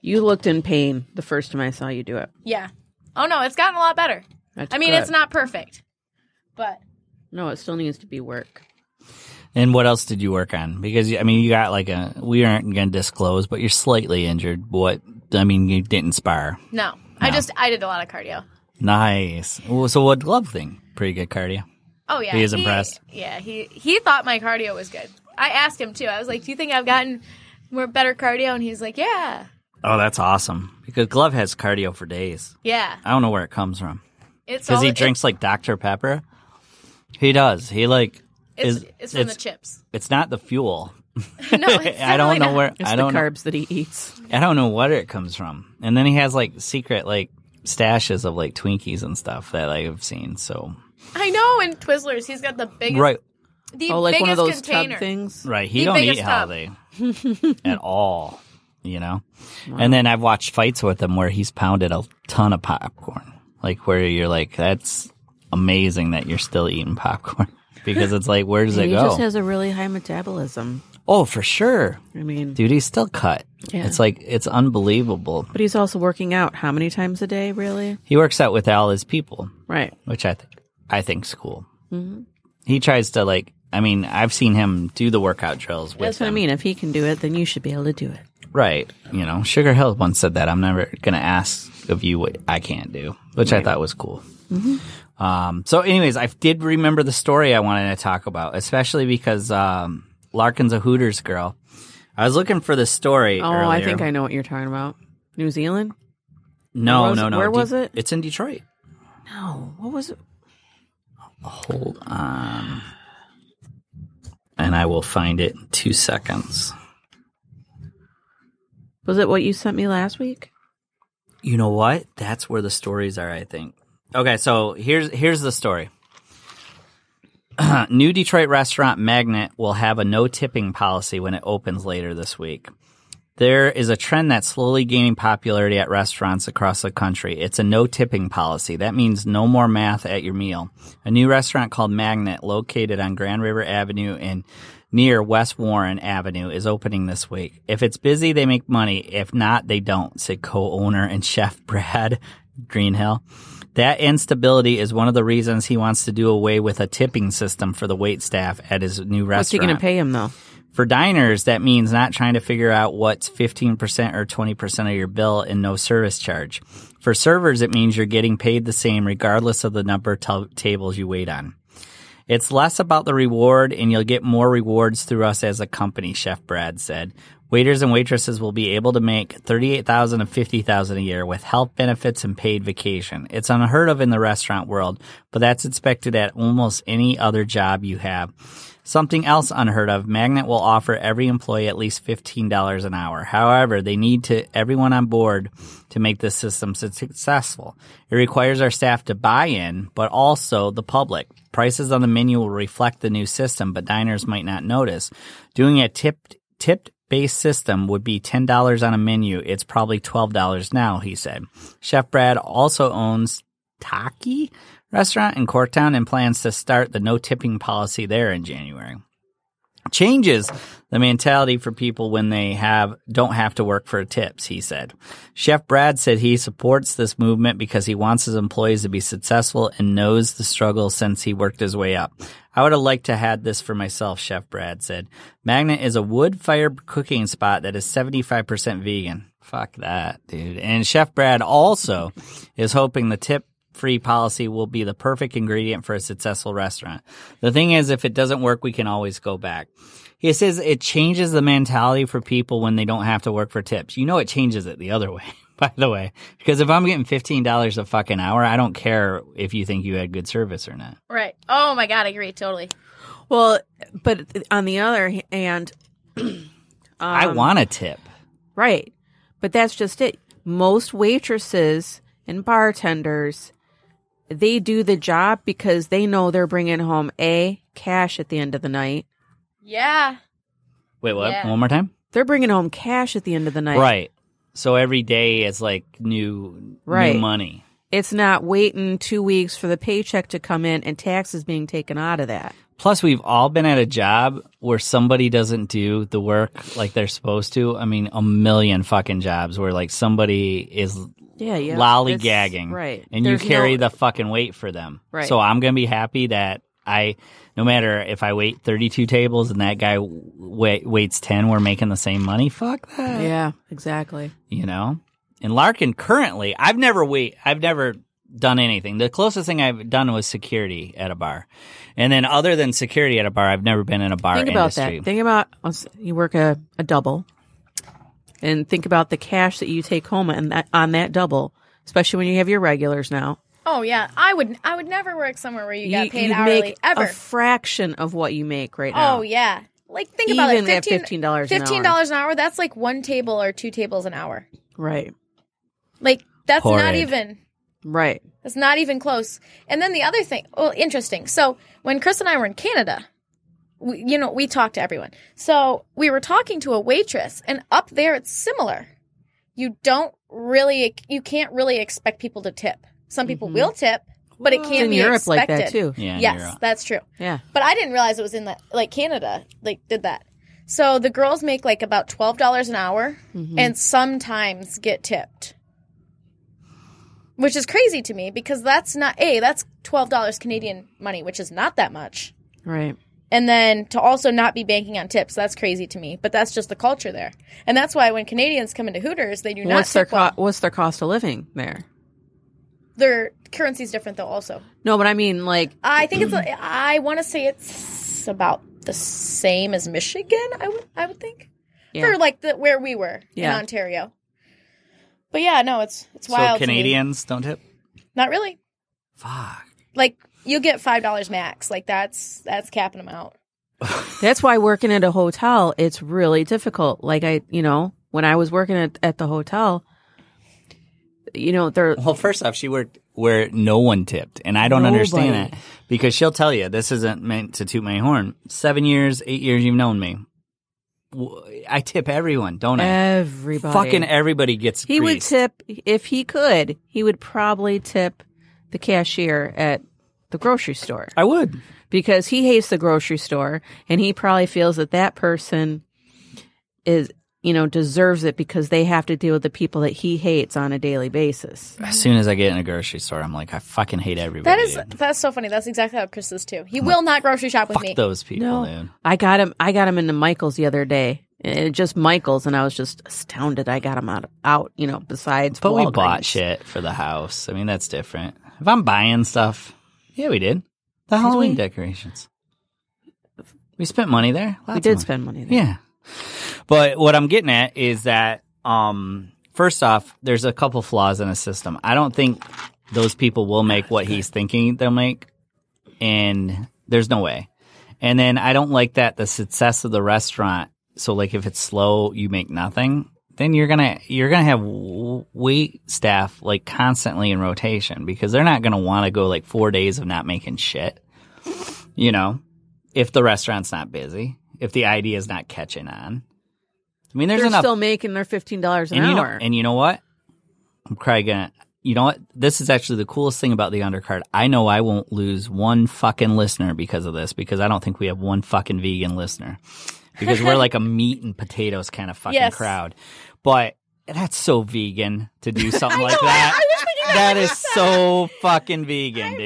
you looked in pain the first time I saw you do it. Yeah. Oh no, it's gotten a lot better. That's I mean, good. it's not perfect, but No, it still needs to be work. And what else did you work on? Because I mean, you got like a we aren't going to disclose, but you're slightly injured. What I mean, you didn't spar. no. I just, I did a lot of cardio. Nice. So what glove thing? Pretty good cardio. Oh yeah, He is impressed. Yeah, he he thought my cardio was good. I asked him too. I was like, "Do you think I've gotten more better cardio?" And he's like, "Yeah, Oh, that's awesome. Because glove has cardio for days. yeah." I don't know where it comes from. It's Because he drinks like Dr Pepper. He does. He like It's, is it's from the chips. It's not the fuel. no, I don't know not. where. It's I the don't. Know, carbs that he eats. I don't know what it comes from. And then he has like secret like stashes of like Twinkies and stuff that I've seen. So I know. In Twizzlers, he's got the biggest, right, the Oh, like biggest one of those container. tub things. right. He The don't eat biggest tub. holiday at all. You know. And then I've watched fights with him where he's pounded a ton of popcorn. Like where you're like, that's amazing that you're still eating popcorn because it's like, where does it he go? He just has a really high metabolism. oh, for sure, I mean, dude. He's still cut. Yeah. It's like it's unbelievable. but he's also working out how many times a day, really? He works out with all his people. Right. which I think I think's cool. He tries to like. I mean, I've seen him do the workout drills with That's what I mean. If he can do it, then you should be able to do it. right? You know, Sugar Hill once said that I'm never gonna ask of you what I can't do, which I thought was cool. Um, so, anyways, I did remember the story I wanted to talk about, especially because um, Larkin's a Hooters girl. I was looking for the story. Oh, I think I know what you're talking about. New Zealand? No, was no, no. Where De- was it? It's in Detroit. No. What was it? Hold on. And I will find it in two seconds. Was it what you sent me last week? You know what? That's where the stories are, I think. Okay, so here's here's the story. New Detroit restaurant Magnet will have a no tipping policy when it opens later this week. There is a trend that's slowly gaining popularity at restaurants across the country. It's a no tipping policy. That means no more math at your meal. A new restaurant called Magnet, located on Grand River Avenue and near West Warren Avenue, is opening this week. If it's busy, they make money. If not, they don't, said co-owner and chef Brad Greenhill. That instability is one of the reasons he wants to do away with a tipping system for the wait staff at his new restaurant. What's he going to pay him though? For diners, that means not trying to figure out what's 15% or 20% of your bill and no service charge. For servers, it means you're getting paid the same regardless of the number of ta- tables you wait on. It's less about the reward and you'll get more rewards through us as a company, Chef Brad said. Waiters and waitresses will be able to make 38,000 and 50,000 a year with health benefits and paid vacation. It's unheard of in the restaurant world, but that's expected at almost any other job you have. Something else unheard of, Magnet will offer every employee at least $15 an hour. However, they need to everyone on board to make this system successful. It requires our staff to buy in, but also the public. Prices on the menu will reflect the new system, but diners might not notice. Doing a tipped tipped based system would be $10 on a menu. It's probably $12 now, he said. Chef Brad also owns Takoi restaurant in Corktown and plans to start the no tipping policy there in January. Changes the mentality for people when they have don't have to work for tips, he said. Chef Brad said he supports this movement because he wants his employees to be successful and knows the struggle since he worked his way up. I would have liked to had this for myself, Chef Brad said. Magnet is a wood fired cooking spot that is 75% vegan. Fuck that, dude. And Chef Brad also is hoping the tip free policy will be the perfect ingredient for a successful restaurant. The thing is, if it doesn't work, we can always go back. He says it changes the mentality for people when they don't have to work for tips. You know, it changes it the other way, by the way. Because if I'm getting $15 a fucking hour, I don't care if you think you had good service or not. Right. Oh my god, I agree totally. Well, but on the other hand, I Um, want a tip. right. But that's just it. Most waitresses and bartenders, they do the job because they know they're bringing home a cash at the end of the night. Yeah. Wait, what? Yeah. One more time? They're bringing home cash at the end of the night. Right. So every day is like new, Right. new money. It's not waiting two weeks for the paycheck to come in and taxes being taken out of that. Plus, we've all been at a job where somebody doesn't do the work like they're supposed to. I mean, a million fucking jobs where like somebody is Yeah, yeah. lollygagging, Right. And There's you carry no- the fucking weight for them, Right. So I'm gonna be happy that I, no matter if I wait 32 tables and that guy wait, waits 10, we're making the same money. Fuck that, Yeah, exactly. you know. And Larkin currently, I've never wait, I've never done anything. The closest thing I've done was security at a bar, and then other than security at a bar, I've never been in a bar Think about industry. that. Think about you work a, a double, and think about the cash that you take home and that on that double, especially when you have your regulars now. Oh yeah. I would I would never work somewhere where you, got paid you hourly make ever. a fraction of what you make right now. oh yeah. Like think about it. Even $15 an hour. Fifteen dollars an hour. That's like one table or two tables an hour. right, Like that's not even right. That's not even close. And then the other thing, well, interesting. So when Chris and I were in Canada, we, you know, we talked to everyone. So we were talking to a waitress, and up there it's similar. You don't really, you can't really expect people to tip. Some people will tip, but it can't in be Europe like expected. that too. Yeah, yes, Europe. that's true. Yeah, But I didn't realize it was in the like Canada, like did that. So the girls make like about twelve dollars an hour, Mm-hmm. and sometimes get tipped, which is crazy to me because that's not a that's twelve dollars Canadian money, which is not that much. right. And then to also not be banking on tips, that's crazy to me. But that's just the culture there, and that's why when Canadians come into Hooters, they do not What's their well. co- what's their cost of living there? Their currency's different though. Also, No, but I mean like I think it's I want to say it's about the same as Michigan. I would I would think Yeah. for like the where we were Yeah. in Ontario. But yeah, no, it's it's wild. to me. Canadians don't tip. not really. Fuck. Like you'll get five dollars max. Like that's that's capping them out. That's why working at a hotel, it's really difficult. Like I, you know, when I was working at, at the hotel, you know, they're Well, first off, she worked where no one tipped, and I don't understand Nobody. it because she'll tell you this isn't meant to toot my horn. Seven years, eight years, you've known me. I tip everyone, don't I? everybody. Fucking everybody gets. he would tip if he could. He would probably tip the cashier at the grocery store I would. because he hates the grocery store and he probably feels that that person is, you know, deserves it because they have to deal with the people that he hates on a daily basis. As soon as I get in a grocery store, I'm like, I fucking hate everybody. is dude. that's so funny. That's exactly how Chris is too. He will not grocery shop with Fuck me. those people, No. dude. I got him. I got him into Michaels the other day, and just Michaels, and I was just astounded. I got him out. Out, you know. Besides, But we bought shit for the house. I mean, that's different. If I'm buying stuff, yeah, we did. The Halloween we? decorations. We spent money there. We Lots of did money. spend money there. Yeah. But what I'm getting at is that um first off, there's a couple flaws in the system. I don't think those people will make what he's thinking they'll make and there's no way. And then I don't like that the success of the restaurant. So like if it's slow, you make nothing. Then you're gonna you're gonna have wait staff like constantly in rotation because they're not gonna want to go like four days of not making shit. You know, if the restaurant's not busy, if the idea is not catching on. I mean, there's They're enough. still making their fifteen dollars an and you know, hour. and you know what? I'm probably gonna. You know what? This is actually the coolest thing about the undercard. I know I won't lose one fucking listener because of this because I don't think we have one fucking vegan listener because we're like a meat and potatoes kind of fucking Yes. crowd. But that's so vegan to do something like know, that. I thinking that that is so fucking vegan, I'm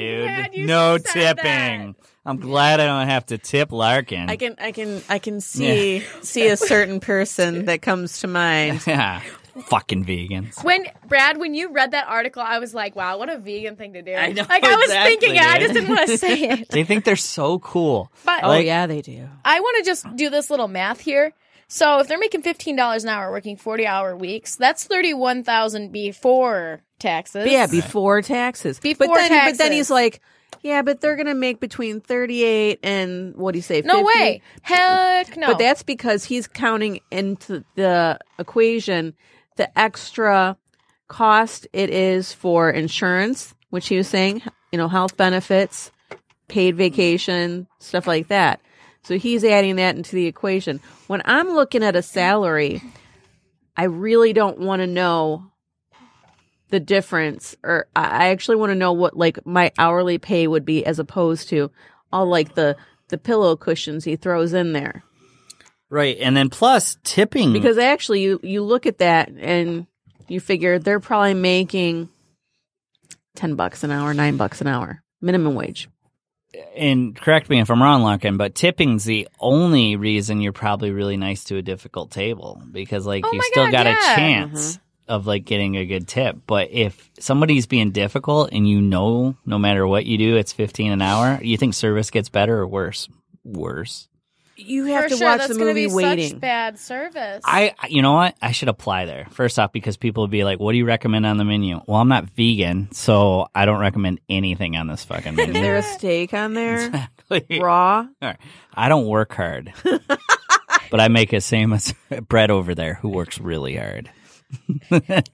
dude. No tipping. I'm glad I don't have to tip Larkin. I can, I can, I can see see a certain person that comes to mind. yeah, fucking vegans. When Brad, when you read that article, I was like, "Wow, what a vegan thing to do!" I know, like I was exactly, thinking it, I just didn't want to say it. They think they're so cool. But Oh Like- yeah, they do. I want to just do this little math here. So if they're making fifteen dollars an hour, working forty hour weeks, that's thirty one thousand before taxes. But yeah, before taxes. Before but then, But then he's like, yeah, but they're gonna make between thirty eight and what do you say? no way, heck no. But that's because he's counting into the equation the extra cost it is for insurance, which he was saying, you know, health benefits, paid vacation, stuff like that. So he's adding that into the equation. When I'm looking at a salary, I really don't want to know the difference or I actually want to know what like my hourly pay would be as opposed to all like the the pillow cushions he throws in there. Right. And then plus tipping. Because actually, you you look at that and you figure they're probably making ten bucks an hour, nine bucks an hour, minimum wage. and correct me if I'm wrong, Larkin, but tipping's the only reason you're probably really nice to a difficult table because like Oh you still God, got yeah. a chance mm-hmm. Of like getting a good tip. But if somebody's being difficult and you know no matter what you do, it's 15 an hour, you think service gets better or worse? Worse. You have For to sure, watch that's the gonna movie be Waiting. Such bad service. I, you know what? I should apply there. First off, because people would be like, what do you recommend on the menu? Well, I'm not vegan, so I don't recommend anything on this fucking menu. Is there a steak on there? Exactly. Raw? All right. I don't work hard, but I make a same as Brett over there who works really hard.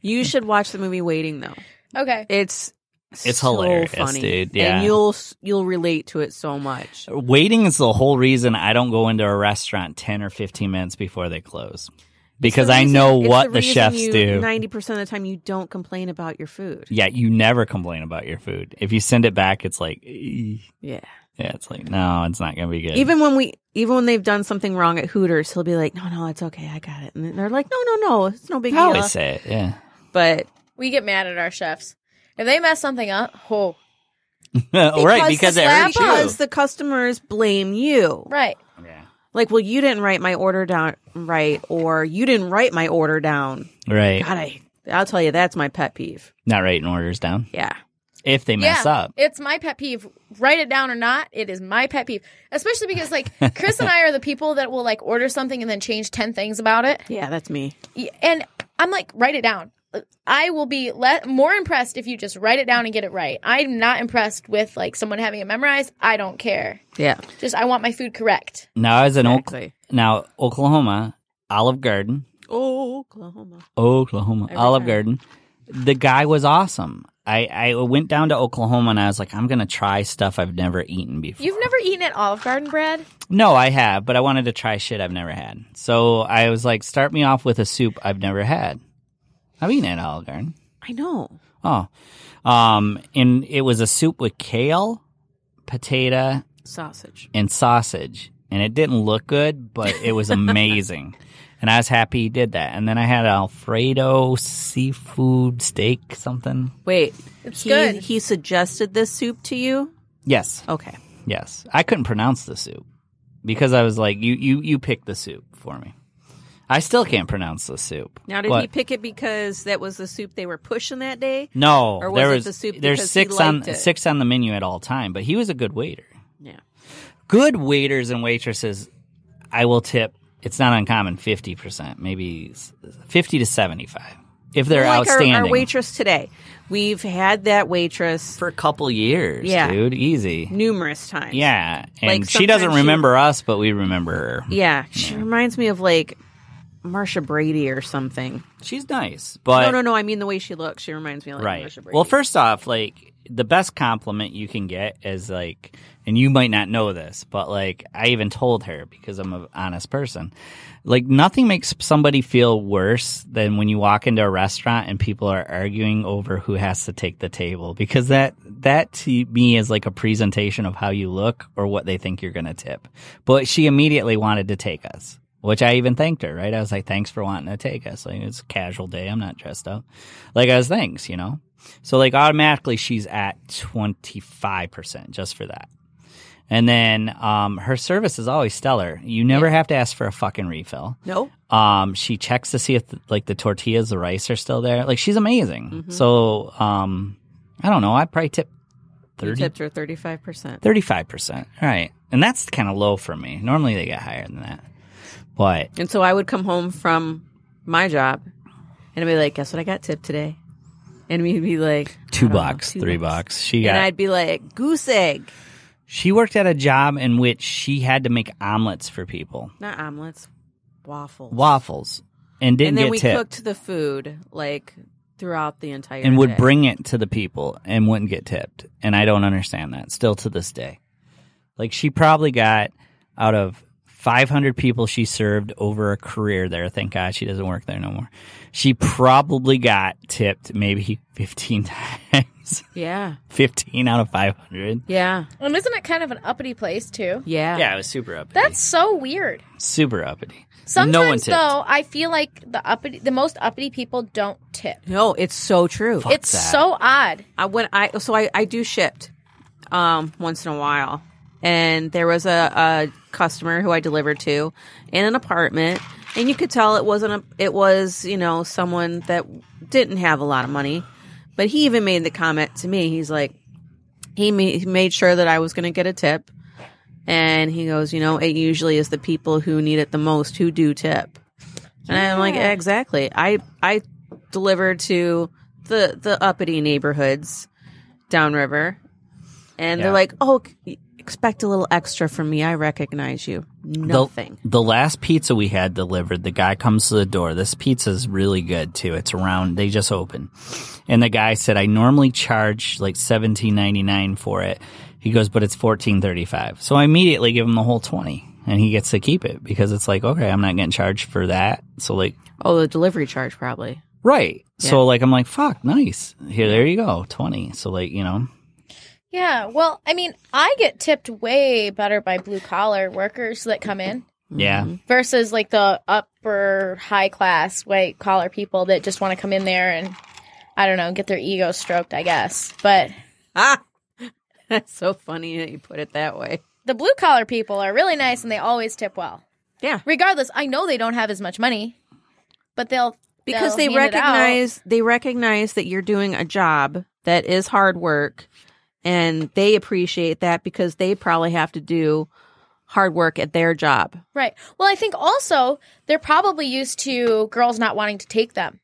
You should watch the movie Waiting though. okay. It's It's so hilarious, funny. dude. Yeah. and you'll you'll relate to it so much. Waiting is the whole reason I don't go into a restaurant 10 or 15 minutes before they close because I know what the, chefs do. Ninety percent of the time, you don't complain about your food. yeah, you never complain about your food. If you send it back, it's like, "Eh." Yeah. Yeah, it's like, no, it's not going to be good. Even when we, even when they've done something wrong at Hooters, he'll be like, "No, no, it's okay, I got it," and they're like, "No, no, no, it's no big I deal." always say it, yeah. But We get mad at our chefs if they mess something up. Oh, right, because it slap hurts you. because the customers blame you. right. Yeah. Like, well, you didn't write my order down right, or you didn't write my order down. Right. God, I, I'll tell you, that's my pet peeve. Not writing orders down. Yeah. If they mess yeah, up. It's my pet peeve. Write it down or not, it is my pet peeve. Especially because like Chris and I are the people that will like order something and then change 10 things about it. Yeah, that's me. And I'm like, write it down. I will be le- more impressed if you just write it down and get it right. I'm not impressed with like someone having it memorized. I don't care. Yeah. Just I want my food correct. Now, as an Exactly. now Oklahoma Olive Garden, Oklahoma. Oklahoma Every Olive time. Garden, the guy was awesome. I, I went down to Oklahoma and I was like, I'm gonna try stuff I've never eaten before. You've never eaten at Olive Garden, Brad? No, I have, but I wanted to try shit I've never had. So I was like, start me off with a soup I've never had. I've eaten at Olive Garden. I know. Oh, um, and it was a soup with kale, potato, Sausage. and sausage, and it didn't look good, but it was amazing. And I was happy he did that. And then I had Alfredo seafood steak something. Wait. It's he, good. He suggested this soup to you? Yes, Okay. yes. I couldn't pronounce the soup because I was like, you you you pick the soup for me. I still can't pronounce the soup. Now, did but- he pick it because that was the soup they were pushing that day? No, Or was there it was the soup there's because he six on it? six on the menu at all time, but he was a good waiter. Yeah. Good waiters and waitresses, I will tip. It's not uncommon, fifty percent, maybe fifty to seventy five, if they're like our, outstanding our waitress today. We've had that waitress for a couple years. Yeah. dude, easy. numerous times. Yeah, and Like, she doesn't sometimes she- remember us, but we remember her. Yeah. She reminds me of like Marcia Brady or something. She's nice, but no, no, no. I mean the way she looks. She reminds me of like right. Marcia Brady. Well, first off, like the best compliment you can get is like, and you might not know this, but like I even told her because I'm an honest person. Like nothing makes somebody feel worse than when you walk into a restaurant and people are arguing over who has to take the table because that that to me is like a presentation of how you look or what they think you're going to tip. But she immediately wanted to take us. Which I even thanked her, right? I was like, thanks for wanting to take us. Like, it's a casual day. I'm not dressed up. Like, I was thanks, you know? So like automatically she's at 25% just for that. And then um, her service is always stellar. You never have to ask for a fucking refill. No. Um, she checks to see if like the tortillas, the rice are still there. Like she's amazing. So um, I don't know. I'd probably tip You 30, tipped her thirty five percent. 35%. Right. And that's kind of low for me. Normally they get higher than that. But And so I would come home from my job and I'd be like, guess what I got tipped today? And we'd be like, two don't know, bucks, two three bucks. She got And I'd be like, goose egg. She worked at a job in which she had to make omelets for people, Not omelets, waffles. waffles, and didn't and then we tipped, cooked the food like throughout the entire and would day. bring it to the people and wouldn't get tipped. And I don't understand that still to this day. Like she probably got out of 500 people she served over a career there. Thank God she doesn't work there no more. She probably got tipped maybe 15 times. Yeah. 15 out of 500. Yeah. And isn't it kind of an uppity place too? Yeah. Yeah, it was super uppity. That's so weird. super uppity. Sometimes no one tipped. though, I feel like the uppity, the most uppity people don't tip. No, it's so true. Fuck it's that. so odd. I when I so I, I do shipped um once in a while. And there was a, a customer who I delivered to in an apartment and you could tell it wasn't a it was, you know, someone that didn't have a lot of money. But he even made the comment to me. He's like he ma- he made sure that I was going to get a tip. And he goes, you know, it usually is the people who need it the most who do tip. And I'm like, exactly. I I delivered to the the uppity neighborhoods downriver, and Yeah. they're like, "Oh, c- expect a little extra from me. I recognize you." Nothing. The, the last pizza we had delivered, the guy comes to the door. This pizza's really good too. It's around. They just opened, and the guy said, "I normally charge like seventeen ninety nine for it." He goes, "But it's fourteen thirty five. So I immediately give him the whole twenty, and he gets to keep it because it's like, okay, I'm not getting charged for that. So like, oh, the delivery charge probably. right. Yeah. So like, I'm like, fuck, nice. Here, there you go, twenty. So like, you know, Yeah. Well, I mean, I get tipped way better by blue collar workers that come in yeah. versus like the upper high class white collar people that just want to come in there and I don't know, get their ego stroked, I guess. But Ah, that's so funny that you put it that way. the blue collar people are really nice and they always tip well. Yeah, Regardless, I know they don't have as much money, but they'll because they'll they hand recognize they recognize that you're doing a job that is hard work and they appreciate that because they probably have to do hard work at their job. Right. Well, I think also they're probably used to girls not wanting to take them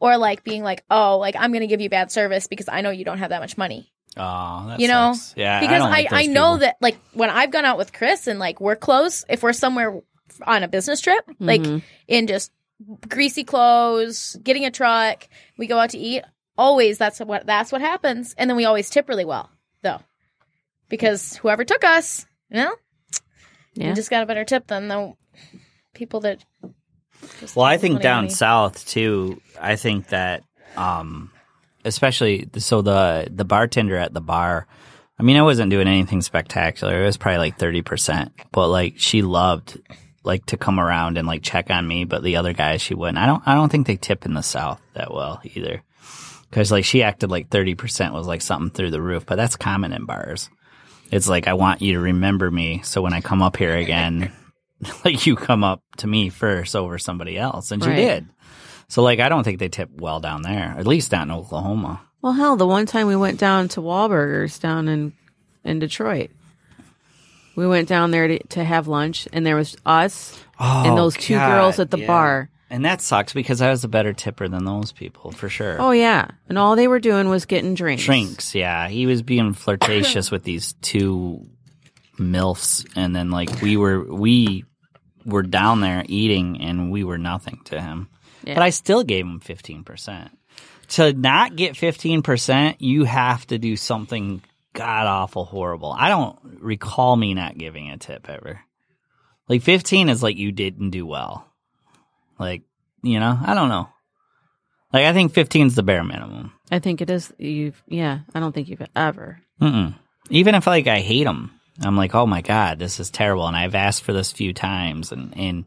or like being like, oh, like I'm going to give you bad service because I know you don't have that much money. Oh, that you know, sucks. yeah, because don't I, like I, those know that like when I've gone out with Chris and like we're close, if we're somewhere on a business trip, like Mhm. in just greasy clothes, getting a truck, we go out to eat. Always, that's what that's what happens, and then we always tip really well, though, because whoever took us, you know, Yeah. we just got a better tip than the people that. just Well, I think down money. south too. I think that, um, especially so the the bartender at the bar. I mean, I wasn't doing anything spectacular. It was probably like thirty percent, but like she loved like to come around and like check on me. But the other guys, she wouldn't. I don't. I don't think they tip in the south that well either. Because like she acted like thirty percent was like something through the roof, but that's common in bars. It's like I want you to remember me, so when I come up here again, like you come up to me first over somebody else, and she Right. did. So like I don't think they tip well down there, at least not in Oklahoma. Well, hell, the one time we went down to Wahlburgers down in in Detroit, we went down there to, to have lunch, and there was us and oh, those two girls at the bar. And that sucks because I was a better tipper than those people for sure. Oh yeah, and all they were doing was getting drinks. Drinks, yeah. He was being flirtatious with these two milfs, and then like we were we were down there eating, and we were nothing to him. Yeah. But I still gave him fifteen percent. To not get fifteen percent, you have to do something god awful horrible. I don't recall me not giving a tip ever. Like fifteen is like you didn't do well. Like you know, I don't know. Like I think 15 is the bare minimum. I think it is. You've yeah. I don't think you've ever. Mm-mm. Even if like I hate them, I'm like, oh my god, this is terrible, and I've asked for this few times, and and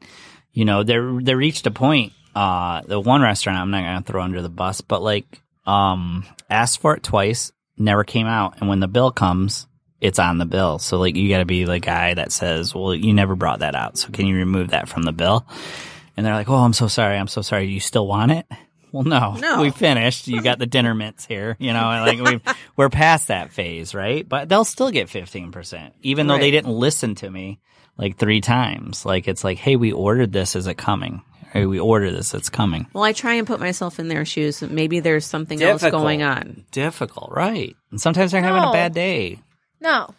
you know, there they reached a point. Uh, the one restaurant I'm not gonna throw under the bus, but like, um, asked for it twice, never came out, and when the bill comes, it's on the bill. So like, you got to be the guy that says, well, you never brought that out, so can you remove that from the bill? And they're like, oh, I'm so sorry, I'm so sorry. You still want it? Well, no, No. we finished. You got the dinner mints here, you know, like we we're past that phase, right? But they'll still get 15%, even though they didn't listen to me like three times. Like it's like, hey, we ordered this, is it coming? Hey, we order this, it's coming. Well, I try and put myself in their shoes. Maybe there's something else going on. Difficult, right? And sometimes they're having a bad day. No,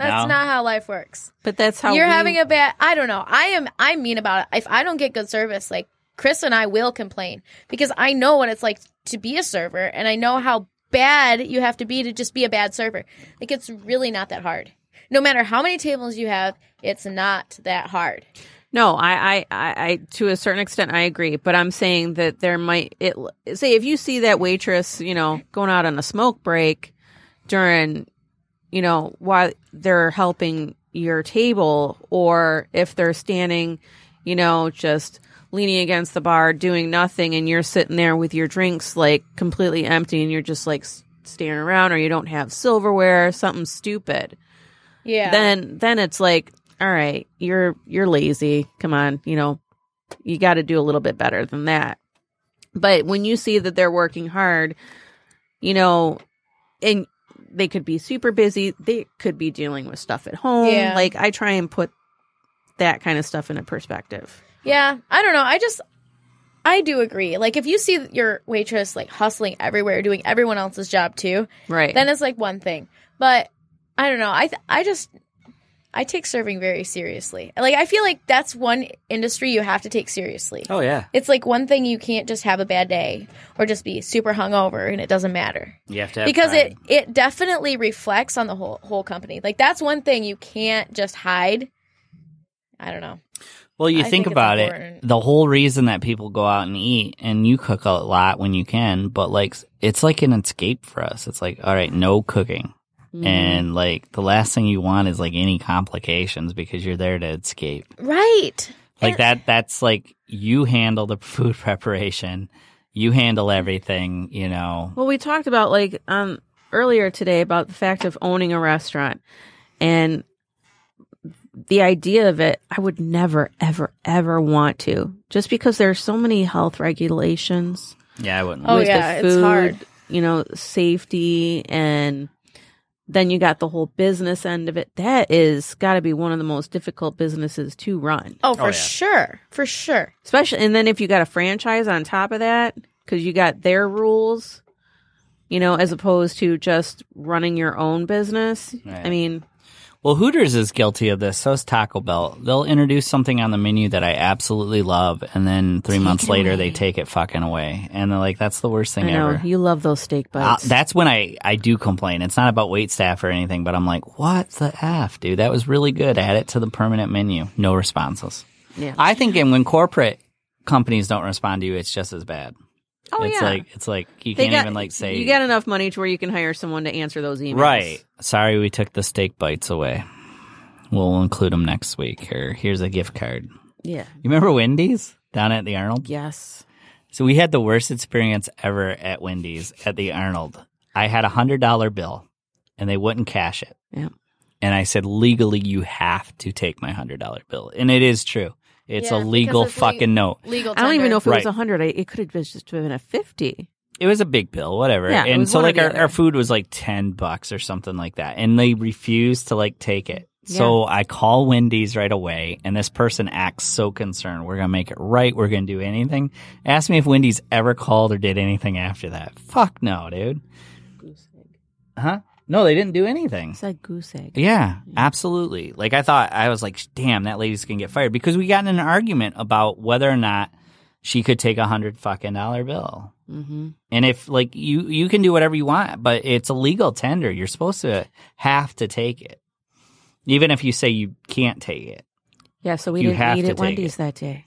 that's No? not how life works. But that's how You're we- having a bad. I don't know. I am. I'm mean about it. If I don't get good service, like Chris and I will complain because I know what it's like to be a server, and I know how bad you have to be to just be a bad server. Like it's really not that hard. No matter how many tables you have, it's not that hard. No, I, I, I, I, to a certain extent, I agree. But I'm saying that there might, it, say, if you see that waitress, you know, going out on a smoke break during, you know, while they're helping your table, or if they're standing, you know, just leaning against the bar doing nothing, and you're sitting there with your drinks like completely empty, and you're just like staring around, or you don't have silverware, or something stupid. Yeah. then then it's like all right you're you're lazy. Come on you know you got to do a little bit better than that. But when you see that they're working hard you know and they could be super busy they could be dealing with stuff at home Yeah. like i try and put that kind of stuff in a perspective Yeah, I don't know. I just I do agree. Like if you see your waitress like hustling everywhere, doing everyone else's job too, right then it's like one thing. But I don't know. I th- I just I take serving very seriously. Like I feel like that's one industry you have to take seriously. Oh yeah, It's like one thing you can't just have a bad day or just be super hungover and it doesn't matter. you have to have because pride. it it definitely reflects on the whole whole company. Like that's one thing you can't just hide. I don't know. Well, you I think, think about it, the whole reason that people go out and eat, and you cook a lot when you can, but like it's like an escape for us. It's like, all right, no cooking. Mm-hmm. And like the last thing you want is like any complications because you're there to escape. Right. Like And- that, that's like you handle the food preparation, you handle everything, you know. Well, we talked about like um earlier today about the fact of owning a restaurant and the idea of it, I would never, ever, ever want to. Just because there's so many health regulations Yeah, I wouldn't. Oh, yeah, the it's food. hard. you know, safety and then you got the whole business end of it. That is got to be one of the most difficult businesses to run. Oh, for oh, yeah. sure. For sure. Especially and then if you got a franchise on top of that cuz you got their rules, you know, as opposed to just running your own business. Right. I mean, Well, Hooters is guilty of this. So is Taco Bell. They'll introduce something on the menu that I absolutely love, and then three months later away. they take it fucking away, and they're like, "That's the worst thing I know ever." you love those steak Uh, bites. that's when I, I do complain. It's not about wait staff or anything, but I'm like, what the f, dude? That was really good. Add it to the permanent menu. No responses. yeah. I think, and when corporate companies don't respond to you, it's just as bad. Oh it's yeah. like it's like you They can't got- even like say you got enough money to where you can hire someone to answer those emails. right. Sorry, we took the steak bites away. We'll include them next week. Or here's a gift card. Yeah. You remember Wendy's down at the Arnold? Yes. So we had the worst experience ever at Wendy's at the Arnold. I had a hundred dollar bill, and they wouldn't cash it. Yeah. And I said, legally, you have to take my hundred dollar bill, and it is true. It's Yeah, a legal it's le- fucking note. Legal. I don't even know if it Right. was a hundred. It could have been just been a fifty. It was a big bill, whatever. Yeah, and so like our, our food was like ten bucks or something like that, and they refused to like take it. So I call Wendy's right away, and this person acts so concerned. We're gonna make it right. We're gonna do anything. Ask me if Wendy's ever called or did anything after that. Fuck no, dude. Goose egg. Huh? No, they didn't do anything. It's like goose egg. Yeah, absolutely. Like I thought, I was like, damn, that lady's gonna get fired because we got in an argument about whether or not she could take a hundred fucking dollar bill. Mm-hmm. And if like you, you can do whatever you want, but it's a legal tender. You're supposed to have to take it, even if you say you can't take it. Yeah, so we You didn't eat at Wendy's it. that day.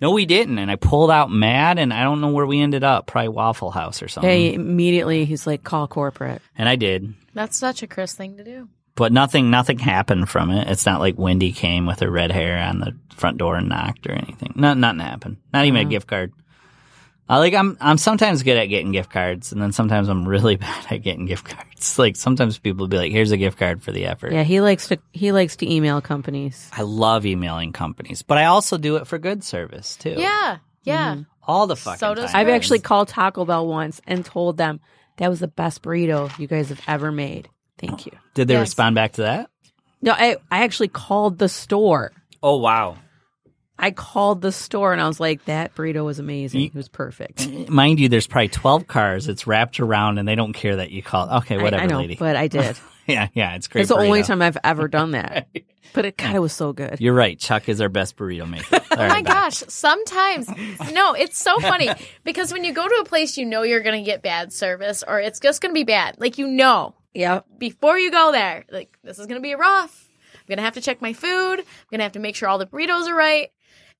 No, we didn't. And I pulled out mad, and I don't know where we ended up. Probably Waffle House or something. Yeah, he- immediately he's like, call corporate. And I did. That's such a Chris thing to do. but nothing nothing happened from it. It's not like Wendy came with her red hair on the front door and knocked or anything. No, nothing happened. Not even a gift card. I like I'm I'm sometimes good at getting gift cards, and then sometimes I'm really bad at getting gift cards. Like sometimes people will be like, "Here's a gift card for the effort." Yeah, he likes to he likes to email companies. I love emailing companies, but I also do it for good service too. Yeah. Yeah. Mm-hmm. all the fucking So does time. I've actually called Taco Bell once and told them that was the best burrito you guys have ever made. Thank you. Did they Yes. respond back to that? No, I I actually called the store. Oh wow! I called the store and I was like, that burrito was amazing. It was perfect. Mind you, there's probably twelve cars. It's wrapped around, and they don't care that you call. Okay, whatever, I, know, lady. but I did. yeah, yeah, it's great. it's the only time I've ever done that. But it God, it was so good. You're right. Chuck is our best burrito maker. All Oh right, my back. gosh, sometimes no, it's so funny because when you go to a place you know you're going to get bad service or it's just going to be bad. Like you know Yeah. before you go there, like this is going to be rough. I'm going to have to check my food. I'm going to have to make sure all the burritos are right.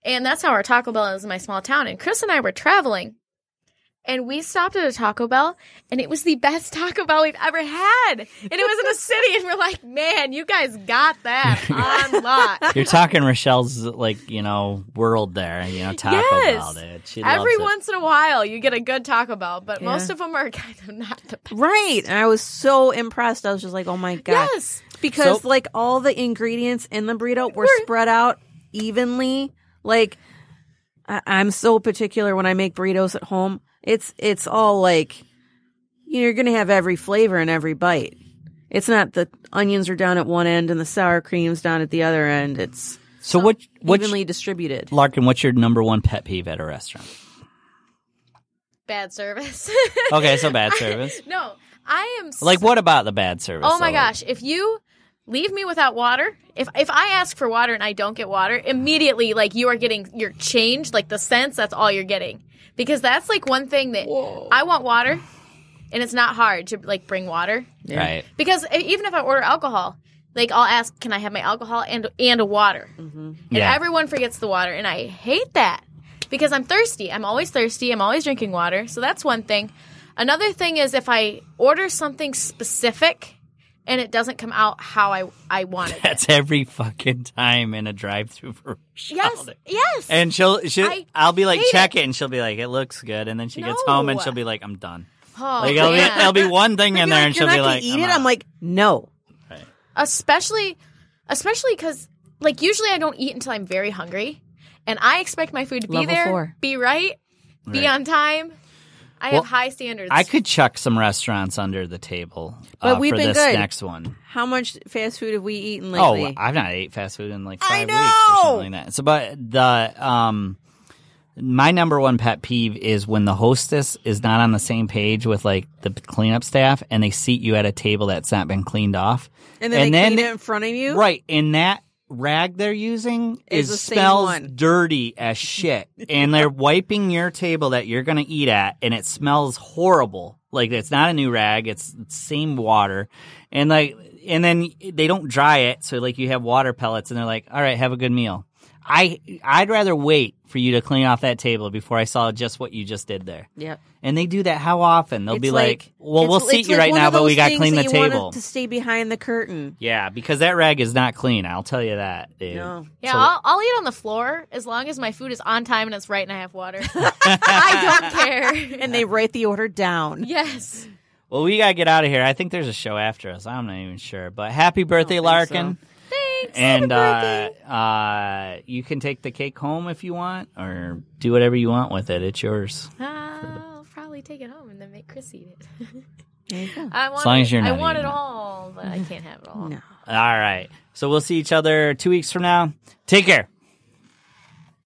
And that's how our Taco Bell is in my small town. And Chris and I were traveling and we stopped at a Taco Bell and it was the best Taco Bell we've ever had. And it was in a city and we're like, man, you guys got that on lock. You're talking Rochelle's like you know world there. You know Taco Yes. Bell, dude. She loves Every it. once in a while, you get a good Taco Bell, but Yeah. most of them are kind of not the best. Right. And I was so impressed. I was just like, oh my God. Yes. Because So- like all the ingredients in the burrito were spread out evenly. Like I- I'm so particular when I make burritos at home. It's it's all like you know, you're gonna have every flavor in every bite. It's not the onions are down at one end and the sour cream's down at the other end. It's So what? What? evenly distributed. Larkin, what's your number one pet peeve at a restaurant? Bad service. Okay, so bad service. no, I am s- Like what about the bad service? Oh my though? gosh! If you leave me without water, if if I ask for water and I don't get water, immediately like you are getting your change, like the cents. That's all you're getting because that's like one thing that I want water, and it's not hard to like bring water Right. because even if I order alcohol. Like I'll ask, can I have my alcohol and and a water? Mm-hmm. And Yeah. everyone forgets the water, and I hate that because I'm thirsty. I'm always thirsty. I'm always drinking water. So that's one thing. Another thing is if I order something specific and it doesn't come out how I I want it. That's every fucking time in a drive-through for Rochelle. yes, yes. And she'll, she, I I'll be like, check it. and she'll be like, it looks good, and then she gets home and she'll be like, I'm done. oh, Like, it'll be, man. there'll be one thing in there, like, and she'll be like, eat I'm it. out. I'm like, no. especially especially because like usually I don't eat until I'm very hungry, and I expect my food to be Level there, four. be right, be Right. on time. I Well, have high standards. I could chuck some restaurants under the table But uh, we've for been this good. next one. How much fast food have we eaten lately? Oh. I've not ate fast food in like five weeks or something like that. So, but the um, my number one pet peeve is when the hostess is not on the same page with like the cleanup staff, and they seat you at a table that's not been cleaned off, and then they clean it in front of you. right, and that rag they're using Is is, the same smells dirty as shit, and they're wiping your table that you're gonna eat at, and it smells horrible. Like it's not a new rag; it's the same water, and like, and then they don't dry it, so like you have water pellets, and they're like, "All right, have a good meal." I I'd rather wait for you to clean off that table before I saw just what you just did there. Yep. And they do that how often? They'll It's be like, "Well, we'll seat you like right now, but we got to clean the that you table." to stay behind the curtain. Yeah, because that rag is not clean. I'll tell you that. Dude. No. yeah, So- I'll, I'll eat on the floor as long as my food is on time and it's right and I have water. I don't care. And they write the order down. yes. Well, we gotta get out of here. I think there's a show after us. I'm not even sure. But happy birthday, think Larkin! Thanks. And uh, uh, you can take the cake home if you want, or do whatever you want with it. It's yours. I'll probably take it home and then make Chris eat it. There you go. I want long it, as you're I want it. all, but I can't have it all. No. All right. So we'll see each other two weeks from now. Take care.